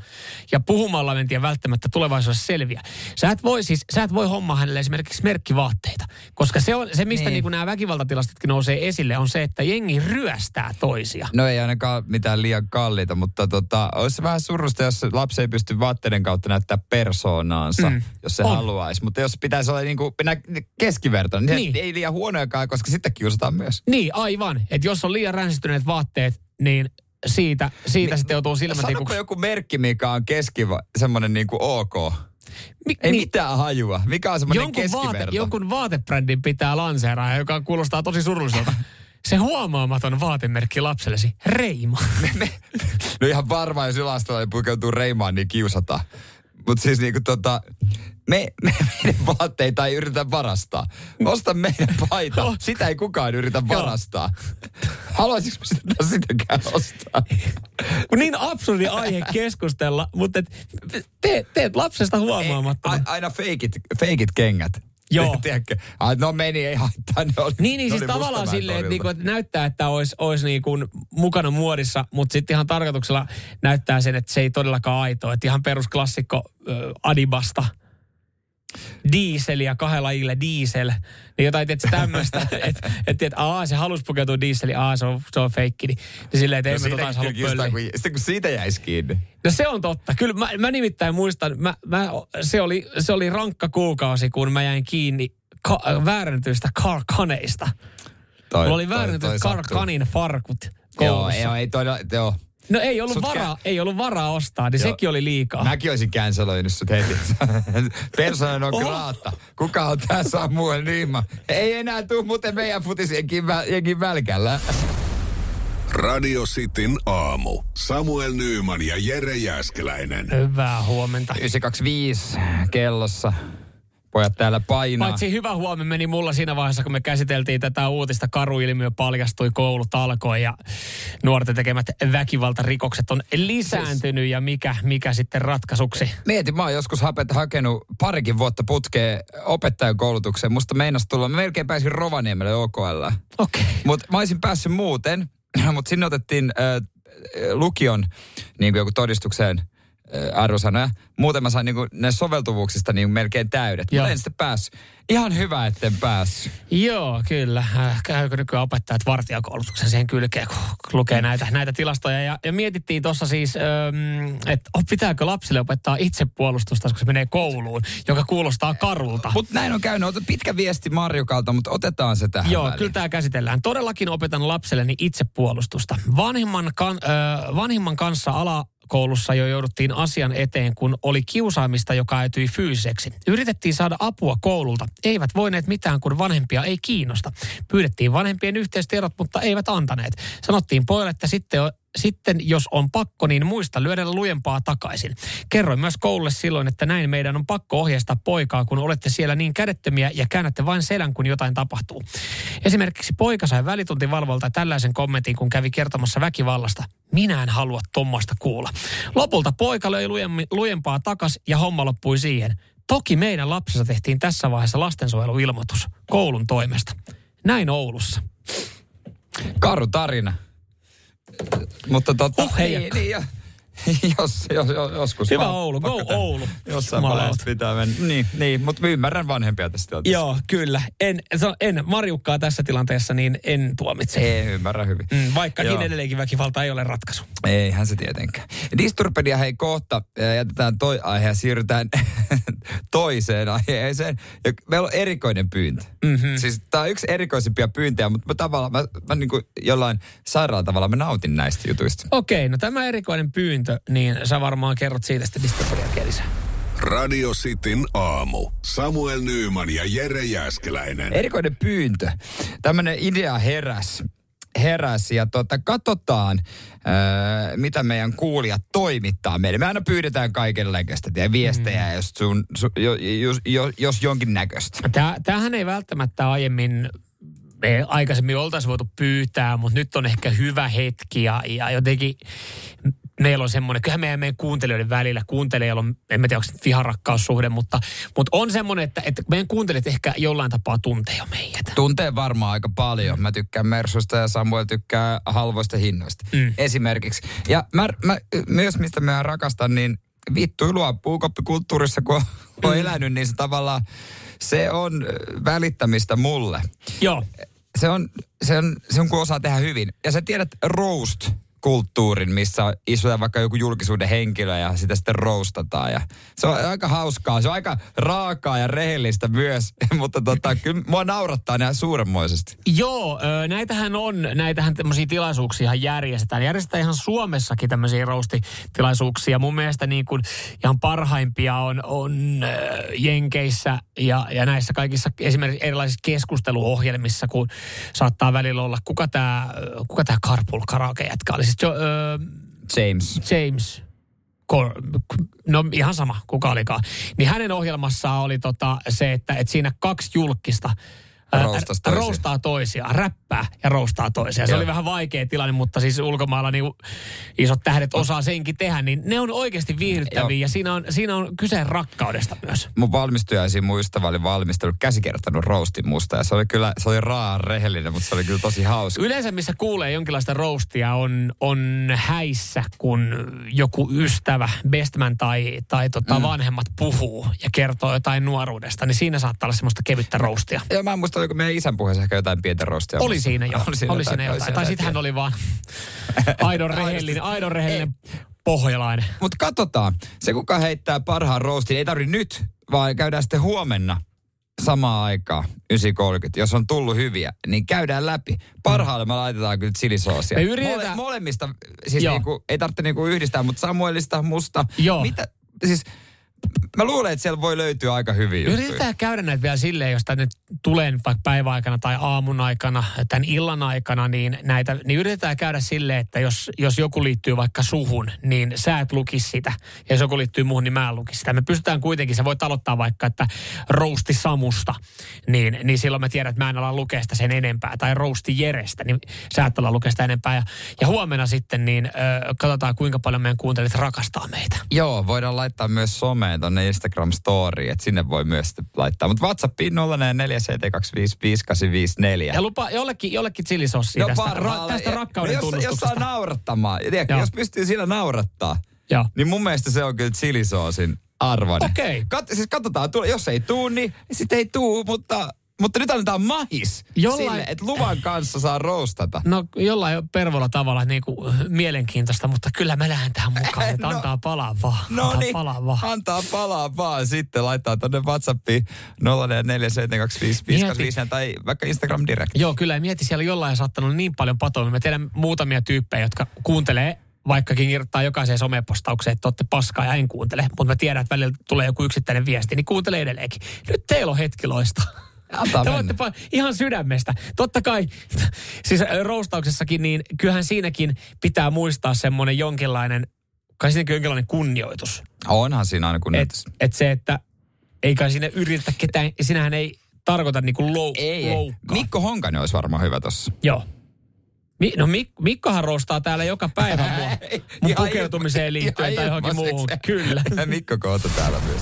Speaker 2: Ja puhumalla en tiedä välttämättä tulevaisuudessa selviä. Sä et voi siis, sä et voi hommaa hänelle esimerkiksi merkkivaatteita, koska se on se, mistä niin. Niin nämä väkivaltatilastotkin nousee esille, on se, että jengi ryöstää toisia.
Speaker 3: No ei ainakaan mitään liian kalliita, mutta tota, olisi vähän surusta, jos lapsi ei pysty vaatteiden kautta näyttää persoonaansa, mm. jos se on. haluaisi. Mutta jos pitäisi olla niin kuin keskivertoinen, niin, niin. ei liian huonojakaan, koska sitten kiusataan myös.
Speaker 2: Niin, aivan. Että jos on liian ränsistyneet vaatteet, niin siitä, siitä Mi- sitten joutuu silmätikuksi.
Speaker 3: joku merkki, mikä on keskiva, semmoinen niin kuin ok? Mi- Ei niin, mitään hajua. Mikä on semmoinen jonkun keskiverto? Vaate,
Speaker 2: jonkun vaatebrändin pitää lanseeraa, joka kuulostaa tosi surulliselta. Se huomaamaton vaatemerkki lapsellesi, Reima.
Speaker 3: No ihan varmaan, jos yläasteella pukeutuu Reimaan, niin kiusataan. Mutta siis niinku tota, me, me, meidän vaatteita ei yritä varastaa. Osta meidän paita. Sitä ei kukaan yritä varastaa. Haluaisitko sitä sitäkään ostaa?
Speaker 2: Kun niin absurdi aihe keskustella, mutta et, teet, teet lapsesta huomaamatta.
Speaker 3: Aina feikit, feikit kengät.
Speaker 2: Joo.
Speaker 3: Tiedätkö? Ai, no meni, ei haittaa. Ne oli,
Speaker 2: niin, niin siis tavallaan silleen, että, niinku, että näyttää, että olisi, olisi niinku mukana muodissa, mutta sitten ihan tarkoituksella näyttää sen, että se ei todellakaan aito. Että ihan perusklassikko äh, Adibasta – diiseliä kahdella lajilla diesel. Niin jotain tietysti tämmöistä, että et, et, aa se halusi pukeutua dieseliin, aa se on, se on feikki. Niin, niin silleen, että no emme tota halua
Speaker 3: kun, Sitten kun siitä jäisi kiinni.
Speaker 2: No se on totta. Kyllä mä, mä nimittäin muistan, mä, mä, se, oli, se oli rankka kuukausi, kun mä jäin kiinni ka, väärennetyistä karkaneista. Toi, Mulla oli väärennetyt karkanin farkut koulussa.
Speaker 3: Joo, joo, ei todella, joo.
Speaker 2: No ei ollut, varaa, kä- ei ollut varaa ostaa, niin Joo. sekin oli liikaa.
Speaker 3: Mäkin olisin canceloinut sut heti. Persona on graatta. Kuka on tää Samuel Niima? Ei enää tuu muuten meidän futisjenkin vä- välkällä.
Speaker 9: Radio Cityn aamu. Samuel Nyyman ja Jere Jäskeläinen.
Speaker 2: Hyvää huomenta.
Speaker 3: 925 kellossa pojat täällä painaa.
Speaker 2: Paitsi hyvä huomi meni mulla siinä vaiheessa, kun me käsiteltiin tätä uutista. Karuilmiö paljastui, koulut alkoi ja nuorten tekemät väkivaltarikokset on lisääntynyt ja mikä, mikä sitten ratkaisuksi?
Speaker 3: Mieti, mä oon joskus hapet, hakenut parikin vuotta putkeen opettajan koulutukseen. Musta meinas tulla, mä melkein pääsin Rovaniemelle OKL.
Speaker 2: Okei. Okay.
Speaker 3: Mutta mä olisin päässyt muuten, mutta sinne otettiin äh, lukion niin kuin joku todistukseen – arvosanoja. Muuten mä sain niinku ne soveltuvuuksista niinku melkein täydet. Mutta en sitten päässyt. Ihan hyvä, etten päässyt.
Speaker 2: Joo, kyllä. Äh, käykö nykyään opettajat vartijakoulutuksen siihen kylkeen, kun lukee näitä, näitä tilastoja. Ja, ja mietittiin tuossa siis, että pitääkö lapsille opettaa itsepuolustusta, kun se menee kouluun, joka kuulostaa karulta.
Speaker 3: Mutta näin on käynyt. Ota pitkä viesti Marjukalta, mutta otetaan se tähän
Speaker 2: Joo,
Speaker 3: väliin.
Speaker 2: kyllä tämä käsitellään. Todellakin opetan lapselleni itsepuolustusta. Vanhimman, kan, äh, vanhimman kanssa ala koulussa jo jouduttiin asian eteen, kun oli kiusaamista, joka äityi fyysiseksi. Yritettiin saada apua koululta. Eivät voineet mitään, kun vanhempia ei kiinnosta. Pyydettiin vanhempien yhteistiedot, mutta eivät antaneet. Sanottiin pojalle, että sitten sitten jos on pakko, niin muista lyödä lujempaa takaisin. Kerroin myös koululle silloin, että näin meidän on pakko ohjeistaa poikaa, kun olette siellä niin kädettömiä ja käännätte vain selän, kun jotain tapahtuu. Esimerkiksi poika sai välituntivalvolta tällaisen kommentin, kun kävi kertomassa väkivallasta. Minä en halua tuommoista kuulla. Lopulta poika löi lujempaa takas ja homma loppui siihen. Toki meidän lapsessa tehtiin tässä vaiheessa lastensuojeluilmoitus koulun toimesta. Näin Oulussa.
Speaker 3: Karu tarina. Mutta tota,
Speaker 2: oh,
Speaker 3: niin, niin, ja, jos, jos, jos, joskus.
Speaker 2: Hyvä
Speaker 3: vaan
Speaker 2: Oulu, go
Speaker 3: tehdä.
Speaker 2: Oulu.
Speaker 3: Jossain vaiheessa pitää mennä. Niin, niin mutta ymmärrän vanhempia tästä tilanteesta.
Speaker 2: Joo, kyllä. En, en Marjukkaa tässä tilanteessa, niin en tuomitse.
Speaker 3: Ei, ymmärrän hyvin.
Speaker 2: Mm, vaikkakin
Speaker 3: Joo.
Speaker 2: edelleenkin väkivalta ei ole ratkaisu.
Speaker 3: Eihän se tietenkään. Disturpedia hei kohta. Ää, Jätetään toi aihe ja siirrytään toiseen aiheeseen. Ja meillä on erikoinen pyyntö. Mm-hmm. Siis tää on yksi erikoisimpia pyyntejä, mutta mä tavallaan, mä, mä niin kuin jollain sairaalla tavalla mä nautin näistä jutuista.
Speaker 2: Okei, no tämä erikoinen pyyntö, niin sä varmaan kerrot siitä sitten lisää.
Speaker 9: Radio Cityn aamu. Samuel Nyyman ja Jere Jäskeläinen.
Speaker 3: Erikoinen pyyntö. Tämmönen idea heräs. Heräs ja tota, katsotaan, öö, mitä meidän kuulijat toimittaa meille. Me aina pyydetään kaikenlaista ja viestejä, mm. jos, sun, su, jo, jos, jos, jos jonkin näköistä.
Speaker 2: Tää, tämähän ei välttämättä aiemmin me aikaisemmin oltaisiin voitu pyytää, mutta nyt on ehkä hyvä hetki ja, ja jotenkin meillä on semmoinen, kyllähän meidän, meidän kuuntelijoiden välillä, kuuntelijoilla on, en mä tiedä onko viharakkaussuhde, mutta, mutta on semmoinen, että, että meidän kuuntelijat ehkä jollain tapaa tuntee jo meidät.
Speaker 3: Tuntee varmaan aika paljon. Mä tykkään Mersusta ja Samuel tykkää halvoista hinnoista.
Speaker 2: Mm.
Speaker 3: Esimerkiksi. Ja mä, mä, myös mistä mä rakastan, niin vittuilua puukoppikulttuurissa, kun on,
Speaker 2: Mm.
Speaker 3: elänyt, niin se tavallaan, se on välittämistä mulle.
Speaker 2: Joo.
Speaker 3: Se on, se on, se on kun osaa tehdä hyvin. Ja sä tiedät roast kulttuurin, missä istutaan vaikka joku julkisuuden henkilö ja sitä sitten roastataan. Ja se on aika hauskaa. Se on aika raakaa ja rehellistä myös, mutta tota, kyllä mua naurattaa nämä suuremmoisesti.
Speaker 2: Joo, näitähän on, näitähän tämmöisiä tilaisuuksia järjestetään. Järjestetään ihan Suomessakin tämmöisiä roastitilaisuuksia. Mun mielestä niin kuin ihan parhaimpia on, on Jenkeissä ja, ja näissä kaikissa esimerkiksi erilaisissa keskusteluohjelmissa, kun saattaa välillä olla, kuka tämä kuka tää Carpool karaoke jätkä oli? Siis jo, ö,
Speaker 3: James.
Speaker 2: James. Cor- No ihan sama, kuka olikaan. Niin hänen ohjelmassaan oli tota se, että, että siinä kaksi julkista
Speaker 3: Roustas toisia.
Speaker 2: roustaa toisiaan, räppää ja roustaa toisiaan. Se
Speaker 3: Joo.
Speaker 2: oli vähän vaikea tilanne, mutta siis ulkomailla niin isot tähdet osaa senkin tehdä, niin ne on oikeasti viihdyttäviä ja siinä on, siinä on kyse rakkaudesta myös.
Speaker 3: Mun valmistujaisiin mun ystävä oli valmistellut, käsikirjoittanut roastin musta ja se oli kyllä, se oli raa rehellinen, mutta se oli kyllä tosi hauska.
Speaker 2: Yleensä missä kuulee jonkinlaista roastia on, on häissä, kun joku ystävä, bestman tai, tai tota mm. vanhemmat puhuu ja kertoo jotain nuoruudesta, niin siinä saattaa olla semmoista kevyttä roastia.
Speaker 3: Ja mä en muista, oliko meidän isän puheessa ehkä jotain pientä roastia.
Speaker 2: Oli siinä jo.
Speaker 3: Oli siinä
Speaker 2: oli
Speaker 3: jotain,
Speaker 2: siinä jotain.
Speaker 3: siinä
Speaker 2: Tai
Speaker 3: jotain
Speaker 2: sitten hän oli vaan aidon rehellinen, aidon rehellinen pohjalainen.
Speaker 3: Mutta katsotaan. Se, kuka heittää parhaan roastin, ei tarvi nyt, vaan käydään sitten huomenna samaan aikaan, 9.30. Jos on tullut hyviä, niin käydään läpi. Parhaalle me laitetaan kyllä chilisoosia.
Speaker 2: Me yritetään-
Speaker 3: Mole, molemmista, siis
Speaker 2: Joo.
Speaker 3: niinku, ei tarvitse niinku yhdistää, mutta Samuelista, musta.
Speaker 2: Joo.
Speaker 3: Mitä, siis mä luulen, että siellä voi löytyä aika hyviä juttuja.
Speaker 2: Yritetään käydä näitä vielä silleen, jos nyt tulee vaikka päiväaikana tai aamun aikana, tämän illan aikana, niin näitä, niin yritetään käydä silleen, että jos, jos joku liittyy vaikka suhun, niin sä et lukisi sitä. Ja jos joku liittyy muuhun, niin mä en lukisi sitä. Me pystytään kuitenkin, sä voit aloittaa vaikka, että rousti Samusta, niin, niin silloin mä tiedän, että mä en ala lukea sitä sen enempää. Tai rousti Jerestä, niin sä et ala lukea sitä enempää. Ja, ja huomenna sitten, niin ö, katsotaan kuinka paljon meidän kuuntelijat rakastaa meitä.
Speaker 3: Joo, voidaan laittaa myös someen tonne Instagram Storyin, että sinne voi myös laittaa. Mutta WhatsAppiin 0447255854.
Speaker 2: Ja lupa jollekin, jollekin chilisossia tästä, ra,
Speaker 3: No
Speaker 2: tästä
Speaker 3: Ja-
Speaker 2: rakkauden
Speaker 3: no jos, jos saa naurattamaan, ja tiedätkö, jos pystyy siinä naurattaa,
Speaker 2: Joo.
Speaker 3: niin mun mielestä se on kyllä chilisoosin arvoinen.
Speaker 2: Okei.
Speaker 3: Kat, siis katsotaan, tule- jos ei tuu, niin sitten ei tuu, mutta, mutta nyt annetaan mahis
Speaker 2: Jollain-
Speaker 3: sille, että luvan kanssa saa roustata.
Speaker 2: No jollain pervolla tavalla niin kuin, mielenkiintoista, mutta kyllä mä lähden tähän mukaan, että
Speaker 3: No.
Speaker 2: antaa palaa vaan.
Speaker 3: No
Speaker 2: antaa
Speaker 3: niin,
Speaker 2: palaa vaan.
Speaker 3: antaa palaa vaan sitten, laittaa tonne WhatsAppiin 0447255854 tai vaikka Instagram Direct.
Speaker 2: Joo, kyllä ja mieti, siellä jollain saattanut niin paljon patoa. Mä tiedän muutamia tyyppejä, jotka kuuntelee vaikkakin kirjoittaa jokaiseen somepostaukseen, että olette paskaa ja en kuuntele. Mutta mä tiedän, että välillä tulee joku yksittäinen viesti, niin kuuntele edelleenkin. Nyt teillä on hetki loistaa.
Speaker 3: Antaa
Speaker 2: Te
Speaker 3: mennä.
Speaker 2: ihan sydämestä. Totta kai, siis roustauksessakin, niin kyllähän siinäkin pitää muistaa semmoinen jonkinlainen, kai siinäkin jonkinlainen kunnioitus.
Speaker 3: Onhan siinä aina kun
Speaker 2: Et, et se, että ei kai sinne yritetä ketään, sinähän ei tarkoita niinku lou,
Speaker 3: Ei, ei.
Speaker 2: loukkaa.
Speaker 3: Mikko Honkanen olisi varmaan hyvä tossa.
Speaker 2: Joo. Mi- no Mik- Mikkohan roostaa täällä joka päivä mua mun pukeutumiseen liittyen tai johonkin muuhun. Kyllä.
Speaker 3: Mikko Koota täällä myös.